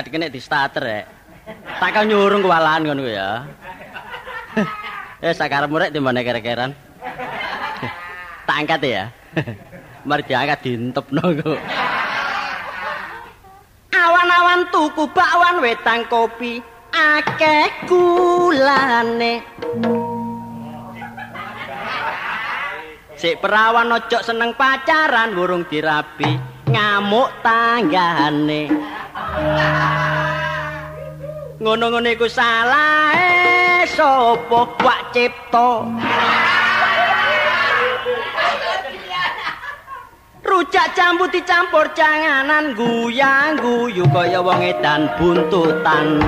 Gak kene di starter rek. Tak kau nyurung kewalahan ngono ya. Eh sakarepmu rek timbane kere-keran. Tak angkat ya. Mari diangkat diintepno kok. Awan-awan tuku bakwan wetang kopi akeh gulane. Sik perawan ojo seneng pacaran burung dirabi ngamuk tanggane. Ngono-ngono iku salah sapa wak cipta. Rujak jambu dicampur janganan guyang guyu kaya wong edan buntutan.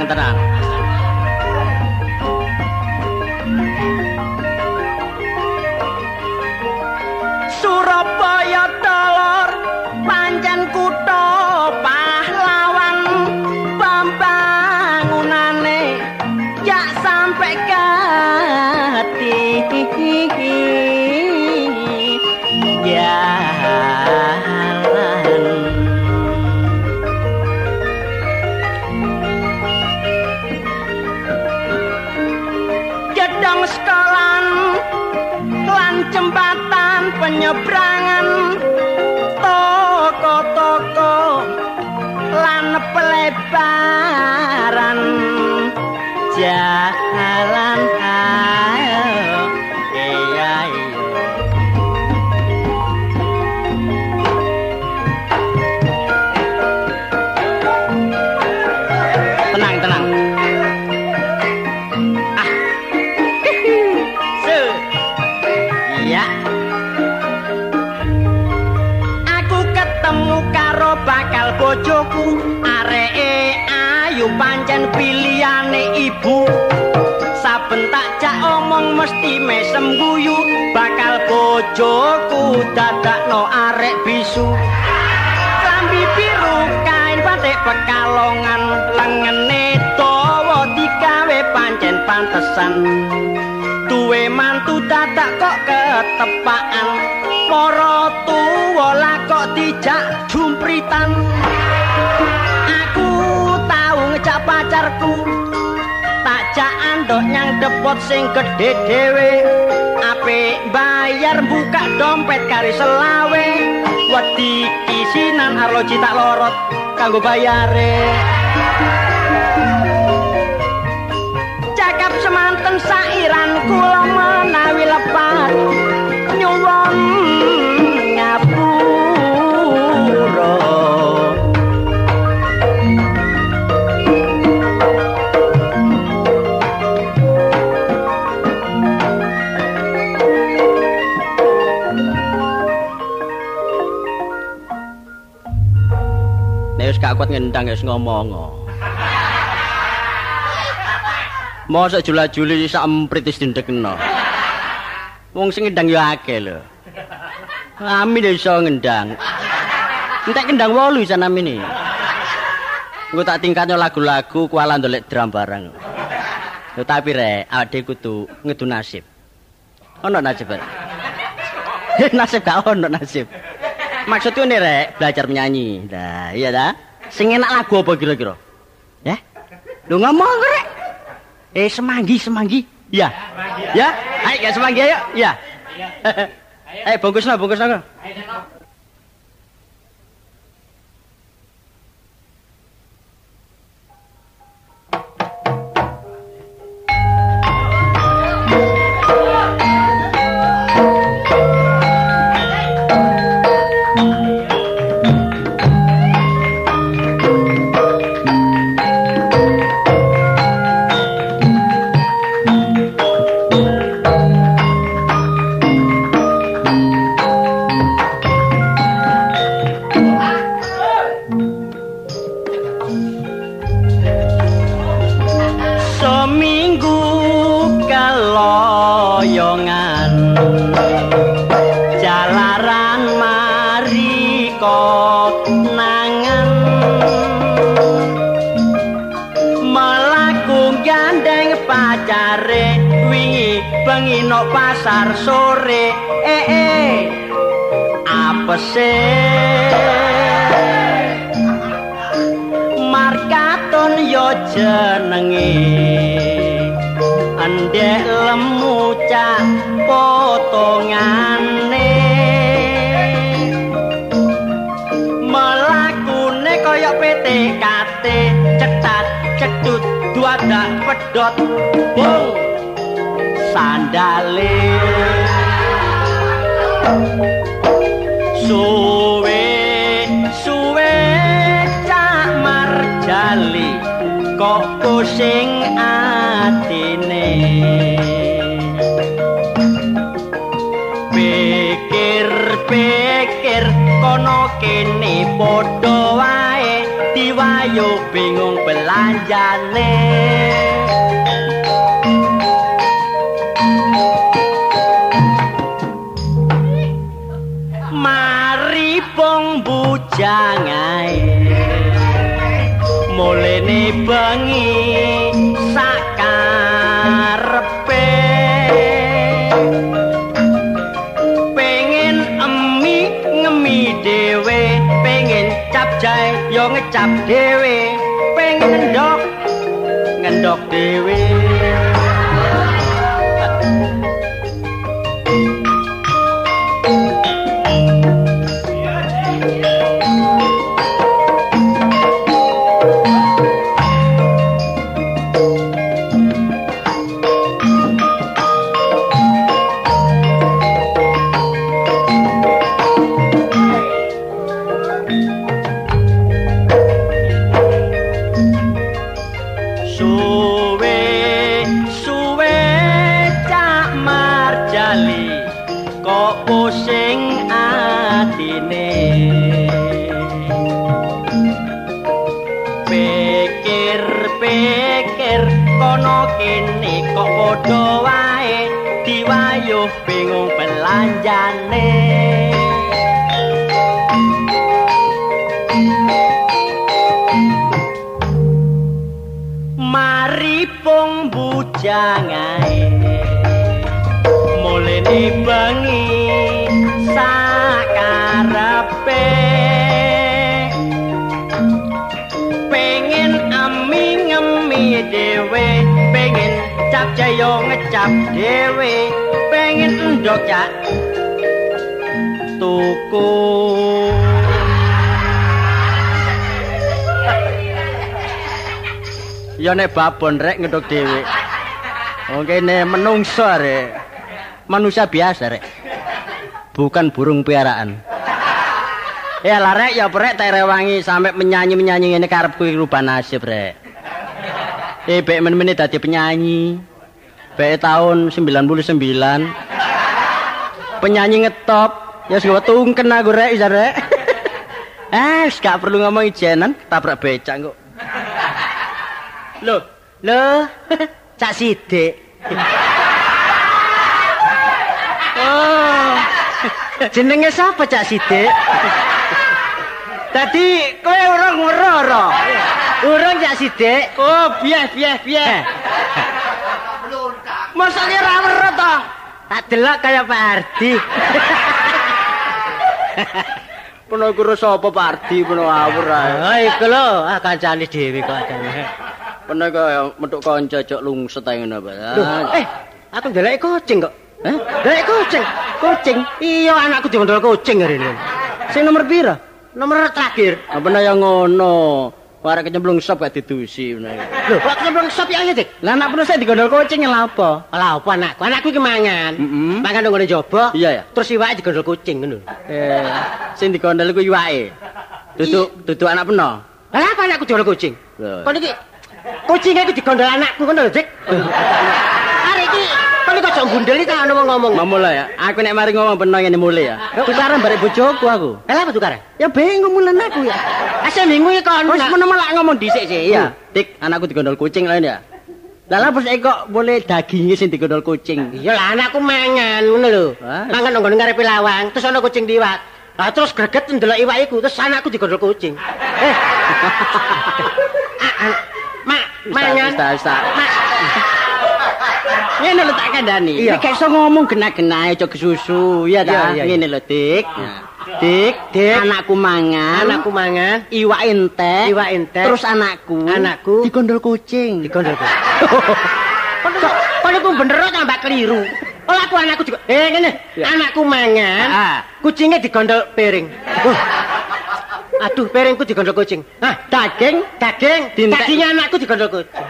Tenang, tenang. Penyeberangan toko-toko lan pelebaran. Jalan mesti mesem guyu, bakal bojoku dadakno arek bisu. Klambi biru kain batik pekalongan lengene dawa digawe pancen pantesan. duwe mantu dadak kok ketepaan para tuwa lah kok dijak jumpritan aku tau ngejak pacarku andok nyang depot sing gedhe dhewe. Apik bayar buka dompet kari selawe. Wedi isinan arloji tak lorot kanggo bayare. Cakap semanten sairan kula wis gak kuat ngendang wis ngomong. Mosok jula-juli sak emprit wis dindekno. Wong sing ngendang ya akeh lho. Amin iso ngendang. Entek kendang 8 isan amin iki. Engko tak tingkatno lagu-lagu kuala ndolek drum bareng. Yo tapi rek, awake kudu ngedu nasib. Ono nasib. Nasib gak ono nasib. Maksudku nih rek, belajar menyanyi. Nah, iya dah. Sing enak lagu apa kira-kira? Ya? Lu ngomong rek. Eh semanggi semanggi. Ya. Ya. Ayo ya semanggi ayo. Ya. Eh bungkusno bungkusno. Seminggu sih markaton yo jenenge andek lemu cak potongane. Melakune kaya PTKT cetat cedut duadak pedot bung sandale suwe suwe cak marjali kok pusing atine? Pikir-pikir kono kene padha wae diwayu bingung belanjane bujang ae mulene bengi sakarepe pengen emi ngemi dhewe pengen cap jae yo ngecap dhewe. Pengen ngendok ngendok dhewe pikir kono kene kok padha wae diwayuh bingung belanjane. Mari pong bujang ae mulene bengi jayo ngecap dhewe pengen endok cak tuku Ya nek babon rek ngedok dhewe. Wong kene menungso rek. Manusia biasa rek. Bukan burung piaraan. Ya lah rek ya rek terewangi sampai menyanyi-menyanyi ngene karepku iki rubah nasib rek. Eh bek men-mene dadi penyanyi. Bek tahun 99. Penyanyi ngetop. Ya sing tungken aku rek bisa rek. Eh, gak perlu ngomong ijenan, tabrak becak kok. Loh, loh, Cak Sidik. oh. Jenenge sapa Cak Sidik? Tadi kowe urung ngeroro. Urung Cak Sidik. Oh, biah biah biah. Masane ra weruh to? Tak delok kaya Pak Ardi. Peno iku sapa Pak Ardi peno awur ae. Ah iku lho, ah kancane dhewe kok. Peno kaya metuk kanca cok lungset ae ngono apa. Eh, aku ndelok kucing kok. Hah? Ndelok kucing. Kucing. Iya, anakku diondol kucing hari ini. Sing nomor pira? Nomor terakhir. Apa ya ngono? Warek kecemplung sop gak didusi. Lho, kok kemrong sop ya, Dik? Lah anak peno saya digondol kucing lha apa? Lah apa anakku? Anakku iki mangan. Mm-mm. Mangan nang ngene jaba. Iya ya. Terus iwake digondol kucing ngono. Eh, sing digondol iku iwake. Duduk duduk anak peno. Lah apa anakku digondol kucing? Kok iki kucinge iki digondol anakku ngono lho, Dik. Hari iki iki kok gundeli ta ono wong ngomong. Mamula ya. Aku nek mari ngomong peno ngene mulai ya. Tukaran barek bojoku aku. Lah apa tukar? Ya bingung mulen aku ya. Asal minggu iki kon. Wis menawa lak ngomong dhisik sih. Iya. Dik, anakku digondol kucing lain ya. Lah lah bos kok boleh dagingnya sing digondol kucing. Iya lah anakku mangan ngono lho. Mangan nang nggon ngarepe lawang, terus ana kucing liwat. Lah terus greget ndelok iwak iku, terus anakku digondol kucing. Eh. Ah, ah, Mak, mangan. Ustaz, ustaz. Mak. Ngene lho tak kandhani. Iki gak iso ngomong genah-genah aja kesusu, ya ta. Ngene lho, Dik. Dik, Dik. anakku mangan. Anakku mangan, iwak entek. Iwak entek. Terus anakku. Anakku. digondol kucing. digondol. Kon kon iku bener tambah keliru. Oh aku anakku juga. Eh ngene, anakku mangan, Ah. kucingnya digondol piring. Aduh, piringku digondol kucing. Ah, Daging daging, Dintek. anakku digondol kucing.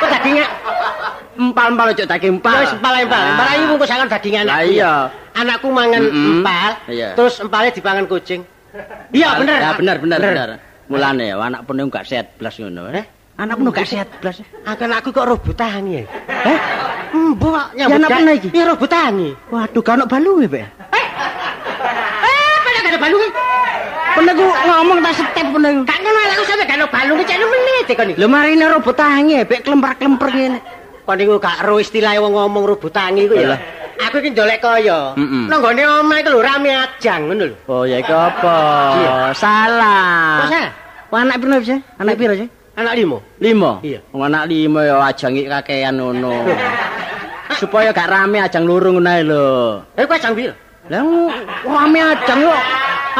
Kok dagingnya empal-empal aja daging Ya empal. wis empal empal. Empal ayu bungkus sangan dagingnya Lah anakku. iya. Anakku mangan empal, terus empalnya dipangan kucing. Iya bener. Ya bener bener bener. Mulane ya anak pun gak sehat blas ngono. Eh? Anak pun gak sehat blas. Akan aku kok rebutan ya. Eh? Mbok Ya, anak pernah iki? Ya rebutan iki. Waduh, kan balunge, Pak. Eh, pada gak ada balung. Pernah ngomong tak step pernah. Gak kenal aku sampe gak ada balung cek menit kon iki. Lho marine robot tangi, Pak klempar-klempar ngene. Kon niku gak ro istilah wong ngomong rebutan iku ya. Lah. Aku iki ndolek kaya. Nang gone omah iku lho rame ajang ngono lho. Oh, ya iki apa? Salah. Kok salah? Anak piro sih? Anak piro sih? Anak limo. Lima. Iya. Wong anak lima ya ajang iki kakean ngono. Supaya gak rame ajang loro ngono ae lho. Eh kok ajang piro? Lah rame ajang yo.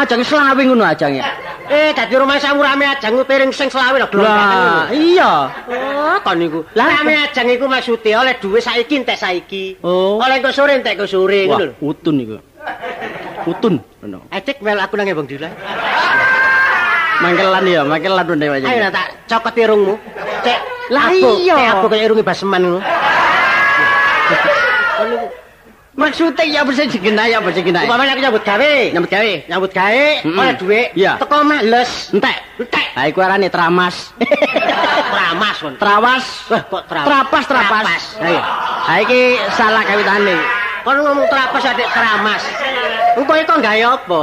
Ajang selawe ngono ajangnya. Eh, dadi rumah samu rame ajang piring sing selawe lho Lah, iya. Oh, kon niku. Lah, rame ajang iku maksudnya oleh duwe saiki entek saiki. Oh. Oleh engko sore entek engko sore ngono lho. utun iku. Utun ngono. Ecek mel aku nang Bang Dila. Mangkelan ya, mangkelan ndek wae. Ayo tak cokot irungmu. Cek. Lah iya. Cek aku kaya irungi baseman ngono. Maksudnya ya apa sih genah ya apa sih genah? Umpamane aku nyambut gawe. Nyambut gawe. Nyambut gawe, duit. Iya. Teko males. Entek. Entek. Ha iku arane tramas. Ramas kon. Trawas. Wah, kok trapas? Trapas, trapas. Trapas. Ha iya. Ha iki salah kawitane. Kon ngomong trapas adik keramas. Engko iku gawe apa?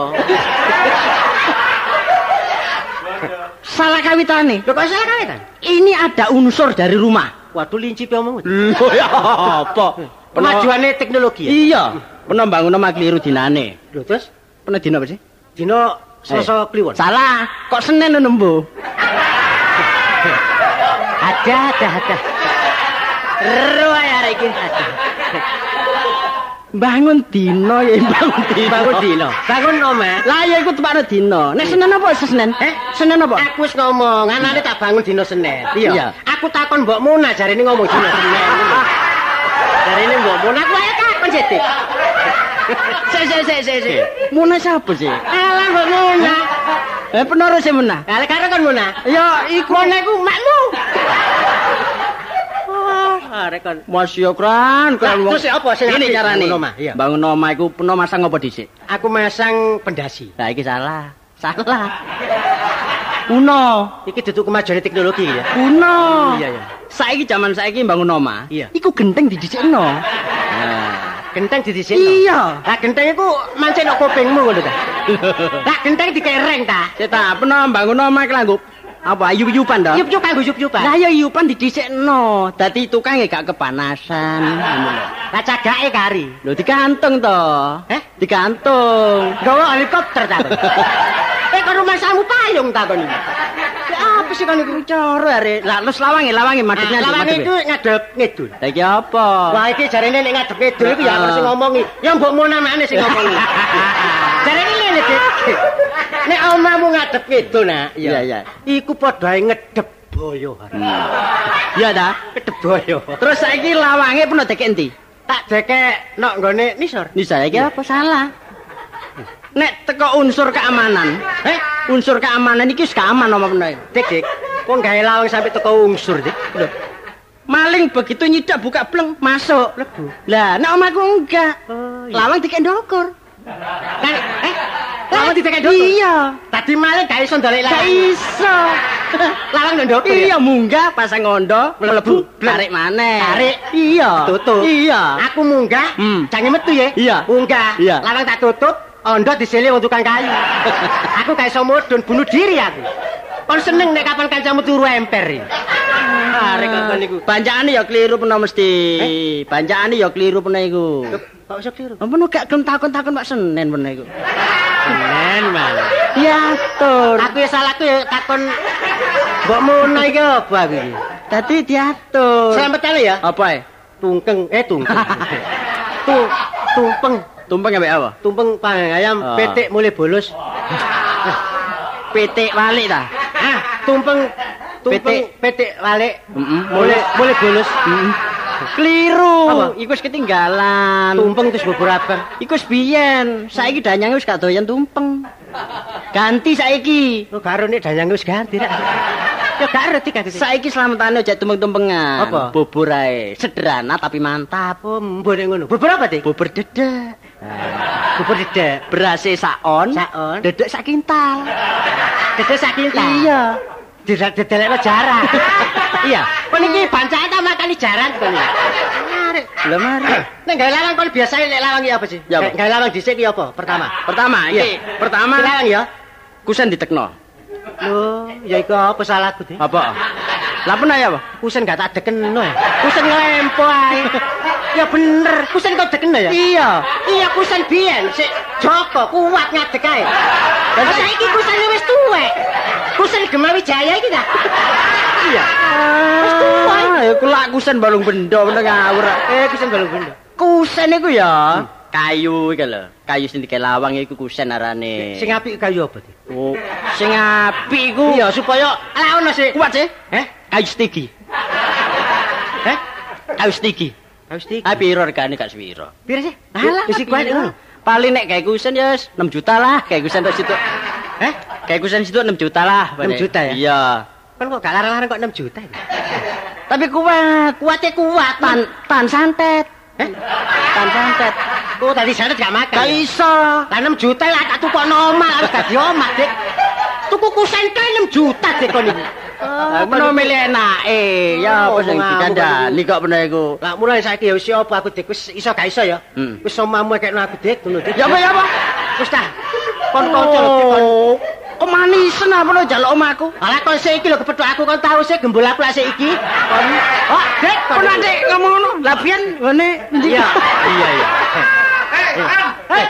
Salah kawitane. Lho kok salah kae kan? Ini ada unsur dari rumah. Waduh linci piye omong. Loh ya apa? Kemajuane teknologi ya. Iya. Pernah bangun omah kliru dinane. Lho terus Pernah dina apa sih? dino Selasa kliwon. Salah. Kok Senin ngono mbo? Ada, ada, ada. Ero ae arek iki. Bangun dino ya bangun dino. Bangun dino. Bangun omah. Lah ya iku tepakno dino. Nek Senin apa Senin? Eh? Senin apa? Aku wis ngomong, anane tak bangun dino Senin. Iya. Aku takon Mbok Muna jarine ngomong dino Senin. Jarine Mbok aku ae kapan sih, Dik? Sik sik sik sik sik. Muna siapa sih? Alah Mbok Muna. Eh penoro sih Muna. Lah karo kan Muna. Ya iku Muna iku makmu. Ah, arek kon. Mas yo kran kran Lah, terus apa sing apik carane. Bangun omah iku peno masang apa dhisik? Aku masang pendasi. Lah iki salah. Salah. Kuno. Iki duduk kemajuan teknologi ya. Kuno. Iya, iya. Saiki zaman saiki bangun omah. Iya. Iku genteng didhisikno. Nah. Genteng di sini. Iya. Lah genteng iku mancen nang kupingmu ngono ta. Lah genteng dikereng ta. Cita, peno bangun omah iki langgo apa yup-yupan to? Yup-yup kanggo yup-yupan. Lah ya yupan didhisikno. Dadi tukang ya gak kepanasan. Lho. Lah cagake kari. Lho digantung to. Eh? Digantung. Gawa helikopter ta. eh karo masamu payung ta kon. Sih kon iku? Cara are. Lah terus lawange lawange Nah, ndi lawange iku ngadep ngidul. Lah iki apa? Wah iki jarene nek ngadep ngidul iku ya harus sing ngomongi. Ya mbok Mona makne sing ngomongi. Jarene ngene, Dik. Nek omahmu ngadep ngidul nak, Iya, iya. Iku padha ae ngedep boyo. Iya ta? Ngedep boyo. Terus saiki lawange peno dek endi? Tak deke nok nggone nisor. Nisa iki apa salah? Nek teko unsur keamanan, Eh, unsur keamanan iki wis gak aman apa peno. Dik, Dik. Wong gawe lawang sampai teko unsur, Dik. Lho, Maling begitu nyidak buka bleng masuk. lebu. Lah, nek omahku enggak. Oh, Lawang dikendokor. Kan, eh, lawang ditekan ndok. Iya. Tadi malah gak iso ndolek Gak lawang. iso. Lawang ndok. Iya munggah pasang ngondo, mlebu, tarik maneh. Tarik. Iya. Tutup. Iya. Aku munggah, Hmm. jange metu ya. Iya. Munggah. Iya. Lawang tak tutup, ondo disilih wong tukang kayu. aku gak iso mudhun bunuh diri aku. Kon seneng nek kapan kancamu turu emper. ya? Arek kok kon niku. Banjakane ya kliru peno mesti. Banjakane ya kliru peno iku. Kok iso kliru? Nu gak gelem takon-takon Pak Senen peno iku. Tenan, Mas. Ya, tur. Aku ya salah aku ya takon Mbok Muna iki apa aku iki? Dadi diatur. Selamat ya. Apa e? tungkeng eh tungkeng. Tung tumpeng, Tumpeng ambek apa? tumpeng panggang ayam Ah. petik mulai bolos. Pitik walik ta? Ah, tumpeng tumpeng Petik. petik walik. Heeh. Mulai mulai bolos. Keliru. Apa? Iku wis ketinggalan. Tumpeng terus bubur abang. Iku wis biyen. Saiki danyange wis gak doyan tumpeng. Ganti saiki. Oh, karo nek danyang wis ganti rek. Ya gak ngerti ganti. Saiki slametane ojek tumpeng-tumpengan. Apa? Bubur ae. Sederhana tapi mantap. Oh, mbok nek ngono. Bubur apa, Dik? Bubur dedek. Bubur dedek. Berase sakon. Sakon. Dedek sak kintal. Dedek sak kintal. Iya. Dedek dedelekno jarang. Iya. Kon iki bancaan ta makani jarang kon iki. Arek. Lah mari. Nek gawe lawang kon biasa nek lawang iki apa sih? Ya, Gawe lawang dhisik iki apa? Pertama. Pertama iki, Iya. pertama lawang ya. kusen ditekno. Loh, ya iku apa salahku, Dik? Apa? Lah pernah ya, apa? Kusen gak tak dekeno ya. Kusen ngelempo ae. Ya bener, kusen kok dekeno ya? Iya. Iya kusen biyen sik Joko kuat ngadeg ae. Lah saiki kusen wis tuwek. Kusen Gemawi Jaya iki ta? Iya. Wis tuwek. Ah, ya kulak kusen balung bendo bener ngawur. Eh kusen balung benda. Kusen iku ya kayu iki lho. Kayu sing dike lawang iku kusen arane. Sing apik kayu apa, Dik? Oh, sing apik iku Iya supaya ala ono sih. kuat sih. Eh? Kayu stigi. Eh? Kayu stigi. Kayu stik. Ah piro regane gak swiro. Pira sih? Alah, wis ngono. Paling nek kayak kusen ya wis 6 juta lah, kayak kusen tok situ. Eh? Kayak kusen situ 6 juta lah. 6 juta ya? Iya. Kan kok gak larang-larang kok 6 juta. ya? Tapi kuat, Kuatnya kuat. tan tan santet. Eh? Tan santet. Oh tadi sana gak makan. Gak iso. Lah 6 juta lah tak tukokno omah harus dadi omah, Dik. Tuku kusen kae 6 juta, Dik kon iki. Lah menawa milih enake, ya apa Oh, sing ngawur dikandani kok bener iku. Lah mulai saiki ya wis apa aku Dik wis iso gak iso ya. Hmm. Wis omamu kekno aku Dik ngono Dik. Ya apa ya apa? Wis ta. Kon kanca lho, Dik, kon. Oh, Kok manisen apa lo jaluk omahku? Alah kon sik iki lho kepethuk aku kon tau sik gembul aku lak sik iki. Kon. Oh, Dik, kon dek ngomong ngono. Lah biyen ngene? Iya. Iya, iya. Eh.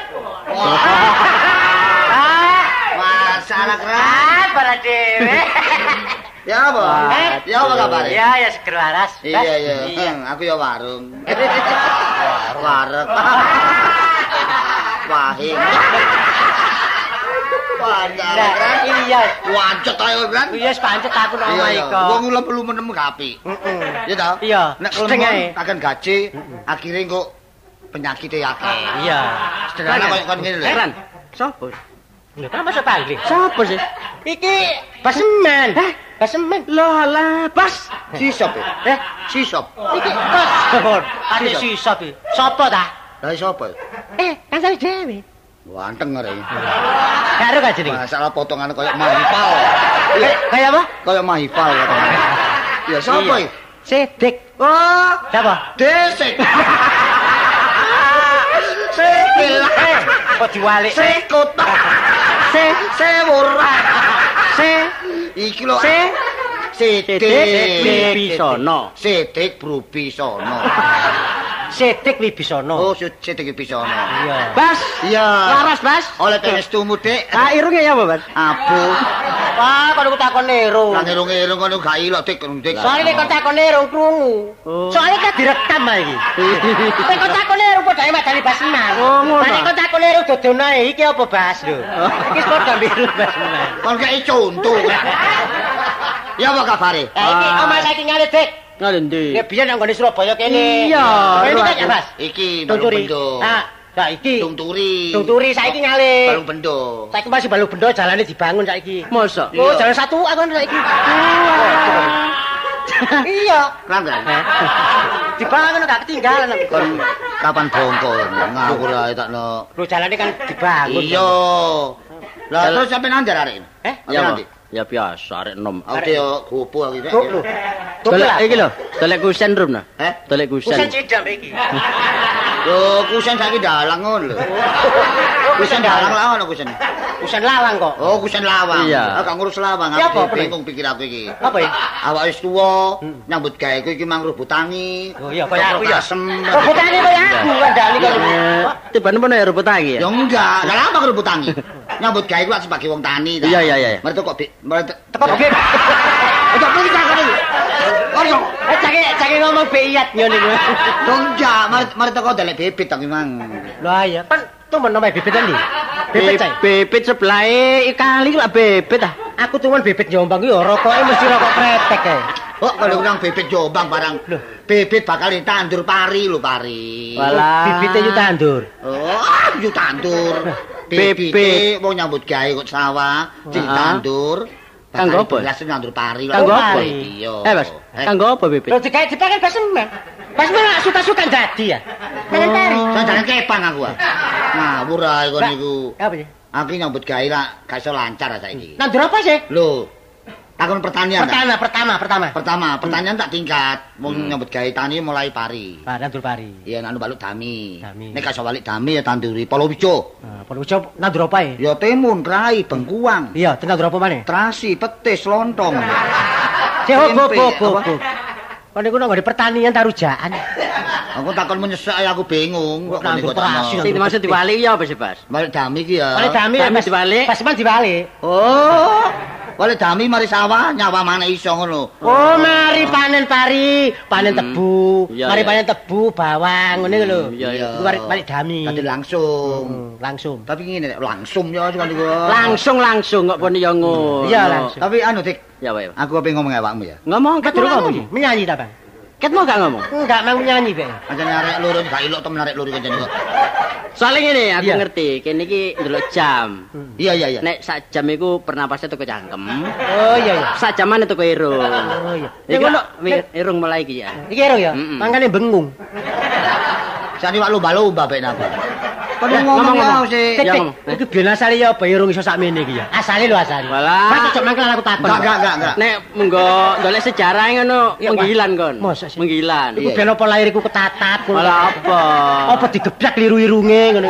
Masalah keras. Ah, para dewe. Ya apa? Eh? Ya apa kabar? Ya, ya seger waras. Iya, iya. Iya. Hmm, Aku ya warung. Wareg. Wahing. Wancet. Lah, iya. Wancet ayo kan? Iya, pancet aku nang Iya, iko. Wong kula perlu menem kapi. Heeh. Iya ta? Iya. Nek kelemon akan gaji, akhirnya kok penyakitnya akeh. Iya. Sederhana koyo kon ngene lho. Heran. Sopo? Lha kan masa panggil. Sopo sih? Iki basemen. Hah? Basemen. Loh lah, bas. Sisop ya? Eh, Sisop. iki kos. Ate sisop iki. Sopo ta? Lah sapa? Eh, kan saya dewe. Wanteng ngene. Karo gak jenenge? Masalah potongan koyo mahifal. Eh, Kayak apa? Koyo mahifal katanya. Ya sapa iki? Sedik. Oh, Siapa? desek. Eh, kok diwalik? Sekut. Se, Sewur. se, Iki lho. se. Sidik. Sidik. Bisono. Sidik Brubisono. Sedik Wibisono. Oh, Sidik Wibisono. Iya. Bas. Iya. Laras, Bas. Oleh pengestumu, Dik. Ah, irunge ya Bas? Abu. Wah, kalau aku takon nero. Lah ngerung-ngerung ngono gak ilok, Dik, Dik. Soalnya nek kon takon nero krungu. Oh. Soalnya kan direkam ae iki. Nek kon takon nero padha ae madani basman. Oh, ngono. Nek dodonae iki apa bas lho. Iki padha biru basman. Kon kei contoh. Ya apa kabare? Iki omah saiki ngalit dik. Ngene ndi? Ya biyen nang Surabaya kene. Iya, Ini kan ya, Mas. Iki. Nah, nah iki. Tungturi. Tungturi saiki ngalit. Balung bendo. Saiki masih balung bendo jalane dibangun saiki. Mosok. Oh, jalan satu aku saiki. Iya. Langgan. Dibangun gak ketinggalan aku. Kon kapan bongko ngawur ae takno. Lho jalane kan dibangun. Iya. Lah terus sampe nang arek. Eh? Ya, nanti. Ya biasa arek nom. Aku yo aku iki. Lho. Dolek lah. iki lho, dolek kusen rum nah. Eh? Dolek Kusen kusen. cidam iki. Yo kusen saiki dalang ngono lho. Kusen dalang lah ngono kusen. Kusen lawang kok. Oh, kusen lawang. Iya. Aku ngurus lawang. Aku bingung pikir aku iki. Apa ya? Awak wis tuwa, nyambut gawe ku iki mang tangi. Oh iya, kaya aku ya. Asem. Rebutane kaya aku kandhani kok. Eh, Tiba-tiba ya rebut lagi ya? Ya enggak, lah apa tangi? Nyambut gawe ku sebagai wong tani ta. Iya, iya, iya. Mereka kok Teko bebek. Ojo muni takon iki. Ojo. Eh cake cake ngomong beyat ngene kuwi. Tonja, mari mari teko delek bibit tak mang. Lho iya, kan temen nomor bibit ndi? Bibit cai. Bebet sebelahe kali lah bebet ah. Aku tuman bibit Jombang ki ya rokoke mesti rokok kretek kae. Oh, kalau orang bibit Jombang barang. Loh. Bibit bakal ditandur pari lho pari. Walah. Bibite yo tandur. Oh, yo tandur. Bibit. Bibit mau nyambut gawe kok sawah, ditandur. Kanggo apa? Belas tandur pari. Kanggo Oh, apa? pari, Iya. Eh, Mas. Kanggo apa bebet? Lho digawe dipakai basemen. Basemen lak suka-suka dadi ya. Tangan pari. Saya jalan kepang aku. ah. Ngawur ae kon niku. Apa ya? Aku nyambut gawe lah gak iso lancar ah saiki. Nandur apa sih? Lho, takon pertanian. tak? Pertama, pertama, pertama. Pertama, pertanian tak tingkat. Wong nyambut gawe tani mulai pari. Pak nandur pari. Iya, anu balik dami. Dami. Nek gak iso balik dami ya tanduri polowijo. Nah, coba nandur apa ya? Ya timun, rai, bengkuang, Iya, nandur apa maneh? terasi, petis, lontong. Cek hop hop. apa? hop. Kon niku nang pertanian tarujaan. Aku takon menyesek ya aku bingung. Kok Kok nandur kok terasi. Sing dimaksud diwali ya apa sih, Bas? Balik dami ki ya. Oleh dami Dami pas dibalik. Basemen dibalik. Oh. Balik dami mari sawah nyawa mana iso ngono. Oh, mari panen pari, panen Hmm. tebu, mari panen tebu, bawang, ngene lho. Iku balik balik dami. Tadi langsung. Hmm, langsung. Tapi ngene langsung ya cuma niku. Langsung langsung kok pun ya ngono. Iya, langsung. Tapi anu Dik, Ya wae. aku pengen ngomong awakmu ya. Ngomong ket Ket durung apa? Menyanyi ta, Bang? Ket mau gak ngomong? Enggak, mau menyanyi, Bang. Aja nyarek loro gak ilok to menarik loro kancane kok. Soalnya ngene aku Iya. ngerti, kene iki ndelok jam. Iya iya iya. Nek sak jam iku pernapasnya teko cangkem. Oh iya iya. Sak jamane teko irung. Oh iya. Iki Nek ngono irung mulai iki ya. Iki ero ya, mangkane bengung. Sani wak lomba-lomba pek napa. Ya, ngomong tik. ngomong. Iki biyen asale ya apa irung iso sakmene iki ya. Asale lho asale. Walah. Cocok mangkel aku takon. Enggak enggak enggak. Nek menggo golek sejarah ngono menggilan kon. Menggilan. Iku ben apa lahirku ketatat ngono. Malah apa? Apa digebrak liru irunge ngono.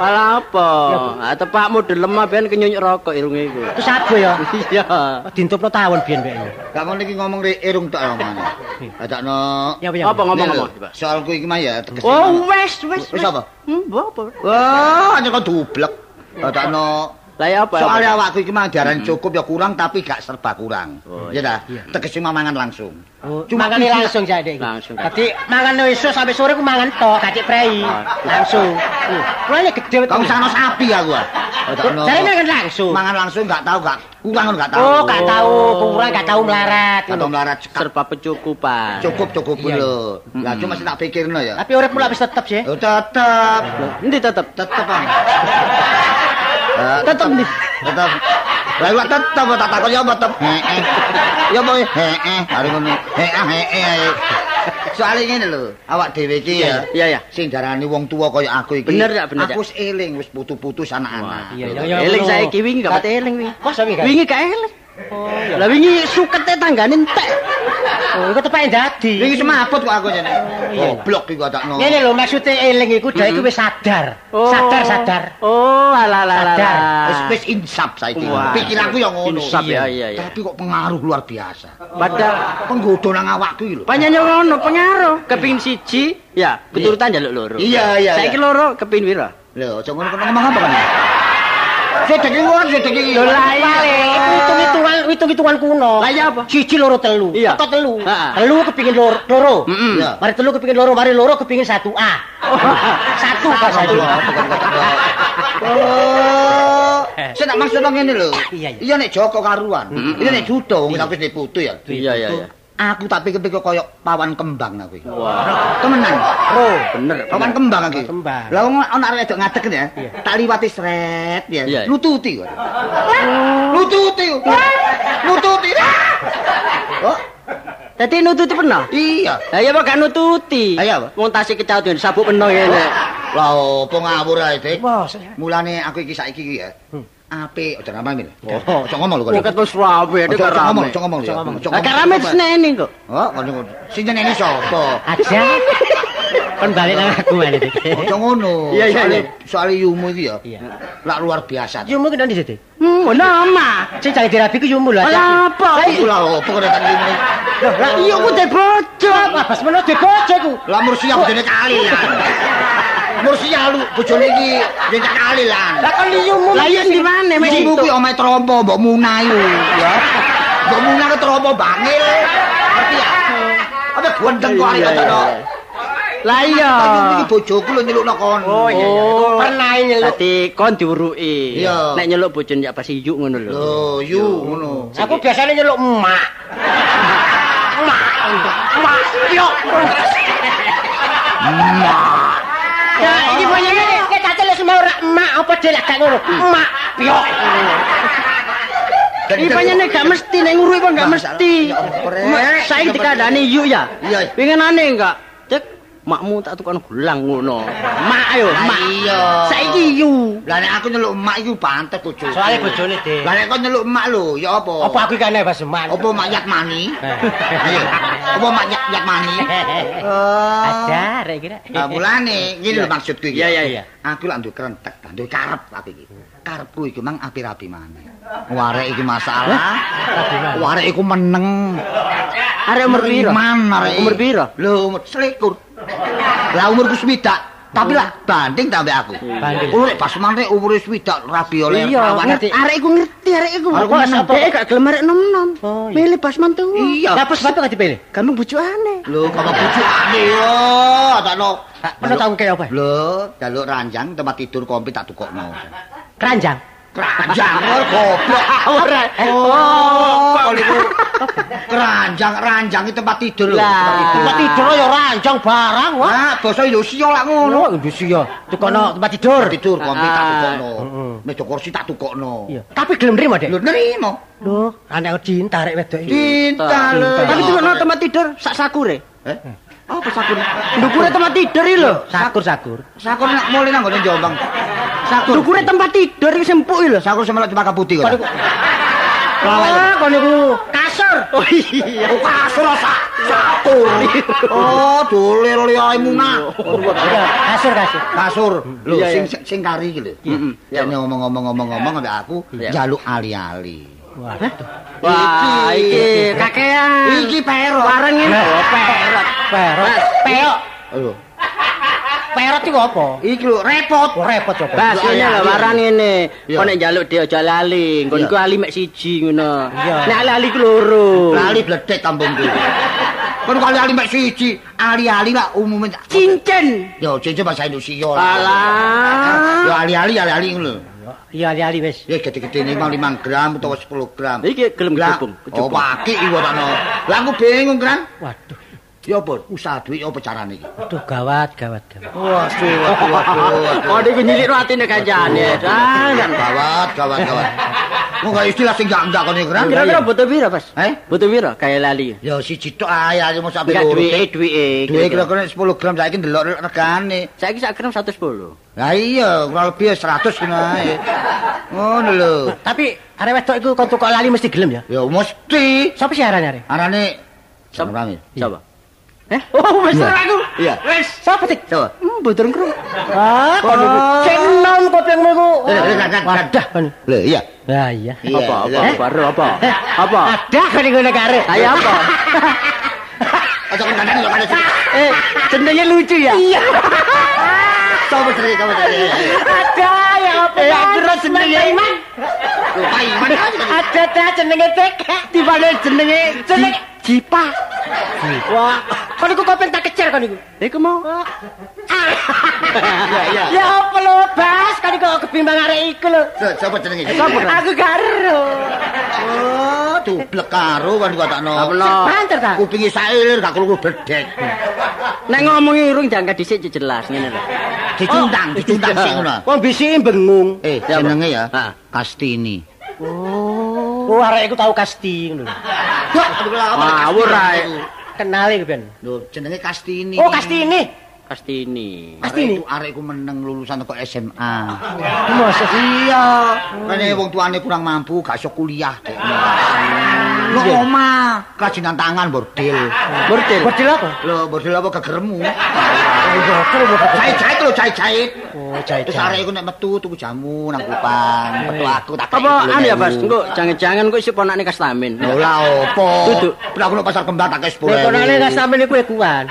Malah apa? Ah tepakmu delem ben kenyunyuk rokok irunge iku. Terus apa ya? Iya. Dintupno tawon biyen mbek. Gak ngono iki ngomong irung tok ya omane. Adakno Ya apa ya? Apa ngomong Ini lho, ngomong? Pak? Soalku iki mah ya teges. Oh, wes wes. Wis apa? Hmm, apa? Wah, kok dublek. Adakno Lah ya apa? Soalnya awakku iki mah diarani cukup ya kurang tapi gak serba kurang. Oh, Ya ta? Tegese mangan langsung. Oh, Cuma mangane iki- langsung jade iki. Langsung. Dadi mangan esuk sampai sore ku mangan tok, gak cek prei. Ah. Langsung. Uh, Kuwi gede Kamu sana sapi aku. ah. Adakno. Jare mangan langsung. Mangan langsung gak tahu gak kurang gak tahu. Oh, gak tahu, kurang gak tahu melarat. Gak tahu melarat serba pencukupan. Cukup cukup lho. Lah cuma sih tak pikirno ya. Tapi urip pula wis tetep sih. Oh, tetep. Endi tetep? Tetep ah. Eh, Tetep nih. Tetep. Lah iwak tetep tak takon ya tetep. Heeh. Ya apa heeh, hari ngono. Heeh heeh ae. Soale ngene lho, awak dhewe iki ya. Iya ya. Sing darani wong tuwa kaya aku iki. Bener ya, bener. Aku wis eling, wis putu-putus anak-anak. Iya, iya, iya. Eling ngono. saiki wingi gak pate eling wingi. Masa wingi gak? Wingi gak eling. Oh. Lah wingi sukete tanggane entek. Oh, iku tepake dadi. Wingi semaput kok aku jane. iya. Goblok iku adakno. Ngene lho maksude eling iku dhek iku wis sadar. Sadar sadar. Oh, ala ala ala. Wis wis insaf saiki. Pikiranku ya ngono. Insaf ya, iya, iya. Tapi kok pengaruh luar biasa. Padahal Penggoda nang awakku iki lho. Panjenengan ngono pengaruh kepingin siji ya keturutan jaluk loro. Iya, iya, Saiki loro kepingin piro? Lho, aja ngono ngomong apa kan? Sedek iki wong sedek iki. Lho, lah, hitung-hitungan hitung-hitungan kuno. Lah iya apa? Siji loro telu. Iya. Teko telu. Telu kepingin loro. Iya. Mari telu kepingin loro, mari loro kepingin satu A. Satu pas satu. Oh, saya nak maksud ngene lho. Iya, iya. Iya nek Joko karuan. Iya nek judo wong wis putu ya. Iya iya iya. Aku tak pikir-pikir koyo pawan kembang aku. Wah, Temenan. Ro. bener. Pawan kembang iki. Kembang. Lah wong ana arek wedok ngadeg ya. Tak liwati sret ya. Lututi kok. Lututi. Lututi. Oh, Dadi nututi pernah? iya. Lah iya apa gak nututi? Lah apa? Wong tasik kecaut dengan sabuk peno ngene. Lah opo ngawur ae, Dik? Mulane aku iki saiki iki ya. Hmm. Apik, aja nama Mil. Oh, aja ngomong lho kok. Wong ket wis rawe nek aja ngomong, rame. aja ngomong ya. ngomong. Lah gak rame seneni kok. Oh, ngono ngono. Sing nyeneni sapa? Aja. Kon balik nang aku Dik. Aja ngono. Iya, iya, Soale yumu iki ya. Lak luar biasa. Yumu ki ndi Dik? Hmm, nama. Sing jange dirabi ku yumu lho. Lah apa? Iku lah opo kok datang yumu. Lah iya ku de bojo. Apa pas meno di bojo ku? Lah Mursia bojone kali lah. Mursia lu bojone iki yen kali lah. Lah kon yumu Lah iya di mana? Yumu itu? kuwi omahe trompo mbok munai. Ya. Mbok munang ketropo bangil. Ngerti ya? Apa gondeng kok arek kok. Lah iya. Iki bojoku lho nyelukno kon. Oh iya. Oh, pernah nyeluk. Dadi kon diuruki. Iya. Nek nyeluk bojone ya pas iyuk ngono lho. Lho, yu ngono. Aku biasanya nyeluk emak. Emak. Emak. Yo. Ya, iki banyaknya nek celuk semua ora emak apa dhewe gak ngono. Emak. Yo. Iki pancene gak mesti nek ngurui kok gak mesti. Saiki dikandani iyuk ya. Pengenane enggak? Makmu tak tukang gelang ngono. Mak ayo, mak. Iya. Saiki yu. Lah nek aku nyeluk emak iku pantes bojoku. Soale bojone, Dik. Lah nek kon nyeluk emak lho, ya apa? Apa aku iki kene Mas Emak? Apa mak yat mani? Ayo. Apa mak yat yat mani? Oh. Ada rek kira. Nah, mulane ngene lho maksudku iki. Iya, iya, iya. Aku lak nduk krentek, nduk karep aku iki. Karepku iki mang api-api maneh. Warek iki masalah. Warek iku meneng. Arek umur arek. Umur piro? Lho, umur selikur. Lah umurku swidak. Tapi lah banding tambah aku. Banding. Oh, pas maneh umure swidak rabi oleh ngerti. Arek iku ngerti, arek iku. Arek Kok meneng. sampe gak gelem arek nom-nom. Oh. Milih pas mantu. Iya. Lah pas bapak gak dipilih? Gampang bojone. Lho, kamu bujukane yo, takno. Ono tau kaya apa? Lho, jaluk ranjang tempat tidur kompi tak tukokno. Keranjang. Keranjang goblok. Ora. Oh, kok niku keranjang ranjang iki tempat tidur lho. Tempat tidur ya ranjang barang wah. Wah, basa Indonesia lak ngono. Indonesia. Tukono tempat tidur. Tidur kompi tak Ah. tukokno. Heeh. Meja kursi tak tukokno. Tapi gelem nrimo, Dek. Lho nerimo. Lho, anak cinta rek wedok iki. Cinta lho. Tapi tuh no tempat tidur sak sakure. Eh? Apa sakur? Ndukure tempat tidur iki lho. Sakur-sakur. Sakur nak mulai nang ngene Jombang. Sakur. Ndukure tempat tidur iki sempuk lho. Sakur semelok cempaka putih kok. Ah, kon niku kasur. Oh iya. Oh, kasur sak sakur. Oh, dolir liyae munah. Iya, kasur kasur. Kasur. Lho, sing sing kari iki lho. Heeh. Ya ngomong-ngomong-ngomong-ngomong ambek aku Iya. jaluk ali-ali. Waduh. Wah, iki kakean. Iki pero. Bareng ini. Oh, perot. Perot. Peok. Ayo. Perot iku apa? Iki lho repot. Oh, repot coba. Bahasane lho waran ngene. Kok nek njaluk dia aja lali. Nggonku Iya. ali mek siji ngono. Nek ali-ali ku loro. Lali bledek kampungku. Kon kali-ali mek siji, ali-ali lah umume. Cincin. Yo, cincin bahasa Indonesia. Alah. Yo ali-ali ali-ali ngono. Iya, ali-ali wis. Ya gede-gede ini 5 gram utawa 10 gram. Iki gelem kecubung, Oh, pake iku takno. Lah aku bingung, Kran. Waduh. Ya apa usaha duit apa carane iki? Waduh, gawat, gawat, gawat. Waduh, waduh, waduh. Oh, iki nyilih atine kancane. Jangan. Gawat, gawat, gawat. Mau gak istilah sing gak enggak kono Kran. Kira-kira butuh piro, Pas? Eh? Butuh piro kaya lali? Ya siji tok ae ae mosok Enggak loro. duwe duwe. Duwe kira-kira 10 gram saiki ndelok regane. Saiki sak gram 110. Lah iya, kurang lebih 100 ngono ae. Ngono lho. Tapi arek wedok iku kon tukok lali mesti gelem ya. Ya mesti Sapa sih arane arek? arane Sapa? Rame. Eh? Oh, wis Iya. aku. Iya. Wis. Sapa sih? Coba. Hmm, boten krung. Ah, kon niku Oh. sing nom kopengmu iku. Eh, eh, kan. Wadah kon. Lho iya. Lah iya. Apa apa iya. apa apa? Apa? Ada kon niku nek arek. Saya apa? Aja kan kadang yo kan Eh, jenenge lucu ya? Iya. Coba cerita, coba cerita. Ada ya apa? Eh, aku ora jenenge. Iman. Ada ta jenenge tek. Tibane jenenge Jenenge Jipa. Wah, kon niku kopeng tak kecer kon niku. Iku mau. Iya, iya. Ya apa lho, Bas? Kan iku kebimbang arek iku lho. Coba jenenge. Aku garo. Oh, dublek karo kan kok takno. Banter ta? Kupingi sailir gak krungu bedek. Nek ngomongi urung jangan dhisik jelas ngene lho. Dicundang, dicundang sing ngono. Wong bisi bengung. Eh, Ya, jenenge ya. Kastini. Oh, arek iku tau kasti ngono lho. Ngawur ae. Kenali ben. Lho, jenenge Kastini. Oh, kasti ini. Kastini. Kastini. Arek itu arekku meneng lulusan kok SMA. Masa Iya. Kene wong tuane kurang mampu, gak iso kuliah. Dek. Lho omah, kerajinan tangan bordil. Bordil. Bordil apa? Lho, bordil apa kegeremu? Bordil apa? Jahit-jahit lho, jahit-jahit. Oh, jahit. Terus arek iku nek metu tuku jamu nang Kupang, metu aku tak Apa anu ya, Bas? Engko jangan-jangan kok isi ponakne Kastamin. Lho lah opo? Duduk. Nek aku pasar kembang tak konane gak sampe niku ekuan.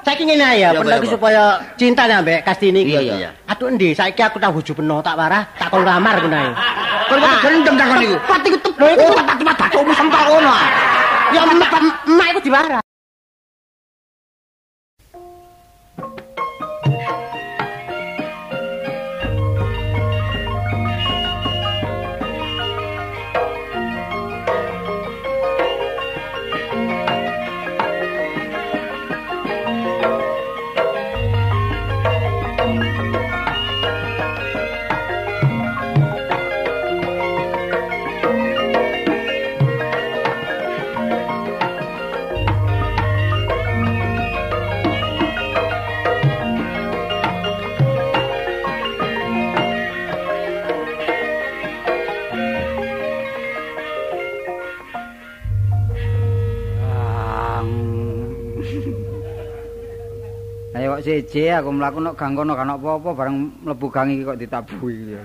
Saiki ngene ya, pendaku apa, supaya cinta ambek Kastini iki. Iya, iya. Aduh endi, saiki aku tak bojo peno, tak warah, tak kon kamar ngono ae. Kon kok gendeng takon niku. Pat iku tebel iku. Oh, tepat batumu sempal ngono. ah. Ya emak emak iku diwara. Siji aku mlaku nek gang kono ono apa-apa bareng mlebu gang iki kok ditabuhi.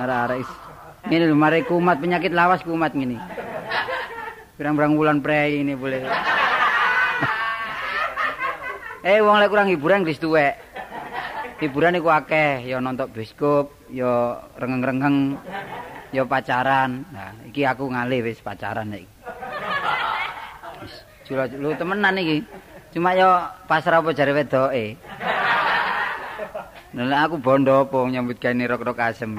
Arek-arek. Ngene lho mari kumat penyakit lawas kumat ngene. Pirang-pirang wulan prei ini boleh. eh wong lek kurang hiburan wis tuwek. Hiburan iku akeh, ya nonton bioskop, ya rengeng-rengeng, ya pacaran. Nah, iki aku ngalih wis pacaran iki. Wis, lu temenan iki. Cuma yo pasrah apa jare wedoke. Lah aku bondo apa nyambut gawe rok-rok asem.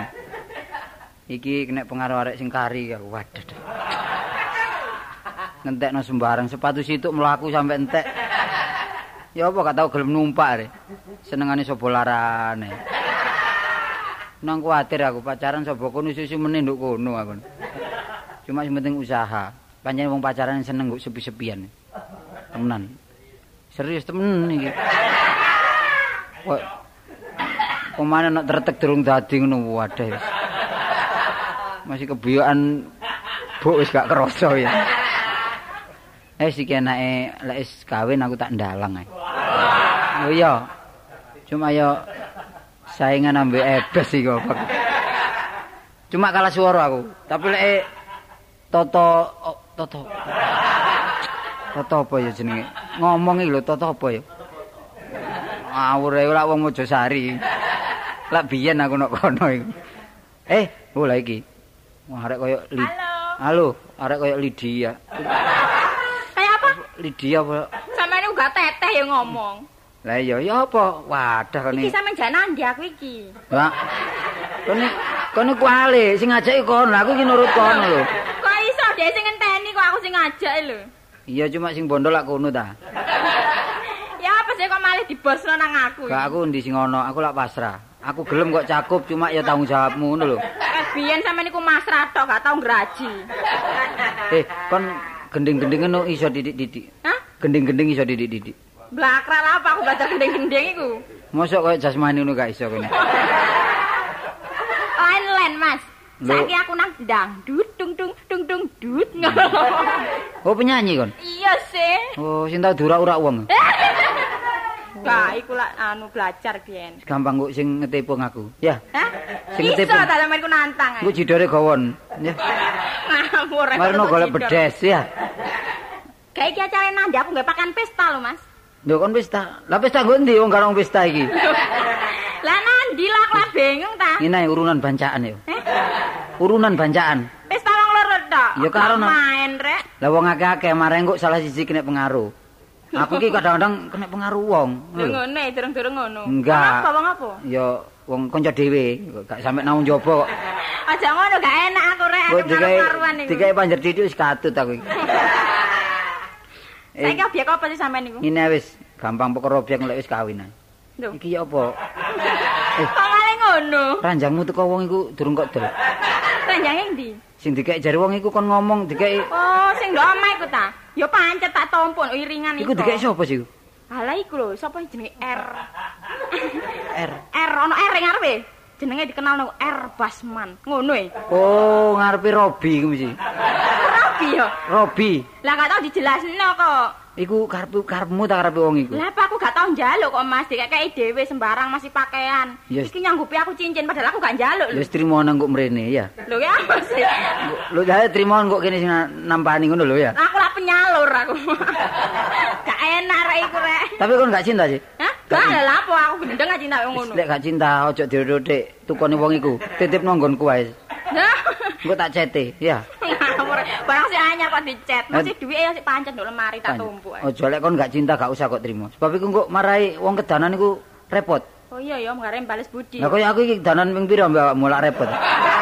Iki kena pengaruh arek sing kari aku waduh. Ngentekno sembarang sepatu situk mlaku sampe entek. Ya apa gak tau gelem numpak re. Senengane sapa larane. Nang kuwatir aku pacaran sapa kono susu meneh nduk kono aku. Cuma sing penting usaha. Panjenengan wong pacaran seneng kok sepi-sepian. Temenan. Serius temen iki. Pemane nek tretek durung dadi ngono wadah. Masih kebiyokan buk wis gak kerasa ya. Eh sik enake lek wis kawin aku tak ndalang ae. Oh iya. Cuma yo saingan ambek ebes iki kok. Cuma kalah suara aku. Tapi lek Toto oh, Toto Toto apa ya jenenge? Ngomong iki lho Toto apa ya? Ngawur ae lak wong Mojosari. Lak biyen aku nok kono iku. Eh, oh lah iki. Wah, arek koyo Li. Halo. Halo, arek koyo Lydia. Kayak apa? Lydia apa? Sampeyan uga teteh ya ngomong. Lah iya ya apa? Wadah kene. Iki sampeyan jan nandi aku iki. Lah. Kene kene kuali sing ngajaki kono, aku iki nurut kono lho. Kok iso dhek sing ngenteni kok aku sing ngajak lho. Iya cuma sing bondo lak kono ta. Ya apa sih kok malah dibosno nang aku. Gak aku ndi sing ono, aku lak pasrah. Aku gelem kok cakup cuma ya tanggung jawabmu ngono lho. Eh biyen sampeyan iku masrah tok gak tau ngraji. Eh, kon gending-gendingen no iso didik-didik. Hah? Gending-gending iso didik-didik. Blakrak lah apa aku belajar gendeng-gendeng iku. Mosok koyo jasmani ngono gak iso kene. Saiki aku nang dangdut dung dung dung dung dut. Oh penyanyi kon. Iya sih. Oh sing tau diurak-urak wong. Gak iku lah anu belajar biyen. Gampang kok sing ngetipu ngaku. Ya, Hah? Sing Iso ngetipu. ta sampeyan ku nantang. engko jidore gawon. Ya. Marino kok golek bedes ya. Kayak iki acara nandi aku nggak pakan pesta lho, Mas. Lho kon pesta. Lah pesta nggo ndi wong karo pesta iki? Lah nandi lah aku lah bingung ta. Ngene urunan bancaan ya. Eh? Urunan bancaan. Pesta wong loro tok. Ya karo, main rek. Lah wong akeh-akeh mareng kok salah siji kena pengaruh. Aku ki kadang-kadang kena pengaruh wong. Lho Lho. ngono e durung-durung ngono. Enggak. Apa wong apa? Ya wong kanca dhewe gak sampe nang njaba kok. Aja ngono gak enak aku rek aku karuan niku. dikai panjer titik wis katut aku iki. Saiki obyek apa sih sampean niku? Ngene wis gampang perkara obyek lek wis kawin Iki ya apa? Kok ngale ngono? Ranjangmu teko wong iku durung kok del. Ranjange ndi? Sing dikek jare wong iku kon ngomong dikek Oh, sing ndok omah iku ta. Ya pancet tak tompon iringan iku dikek sapa sih? Halah iku lho, sapa jenenge R? R. R ono R ing ngarepe. Jenenge dikenal nang R Basman. Ngono e. Oh, ngarepe Robi iku mesti. Rabi ya. Robi. Lah gak tau dijelasno kok. Iku karepmu karepmu ta karepe wong iku. Lah apa aku gak tau njaluk kok Mas, dikekeki dhewe sembarang masih pakaian. Yes. Iki nyanggupi aku cincin padahal aku gak njaluk lho. wis trimo nang kok mrene ya. Lho ya apa sih? Lho ya trimo kok kene sing nampani ngono lho ya. Aku lah penyalur aku. gak enak rek iku rek. Tapi kon gak cinta sih? Hah? Gak ada lapo aku gendeng aja cinta wong ngono. Lek gak cinta ojo dirodik tukone wong iku. Titip nang nggonku wae. Engko tak cete, ya. Barang si anyar kok dicet. Masih duwe ya si pancet nduk lemari tak tumpuk. Ojo lek kon gak cinta gak usah kok trimo. Sebab iku engko marai wong kedanan iku repot. Oh iya ya ngarep bales budi. Lah koyo aku iki danan ping pira mbak mulak repot.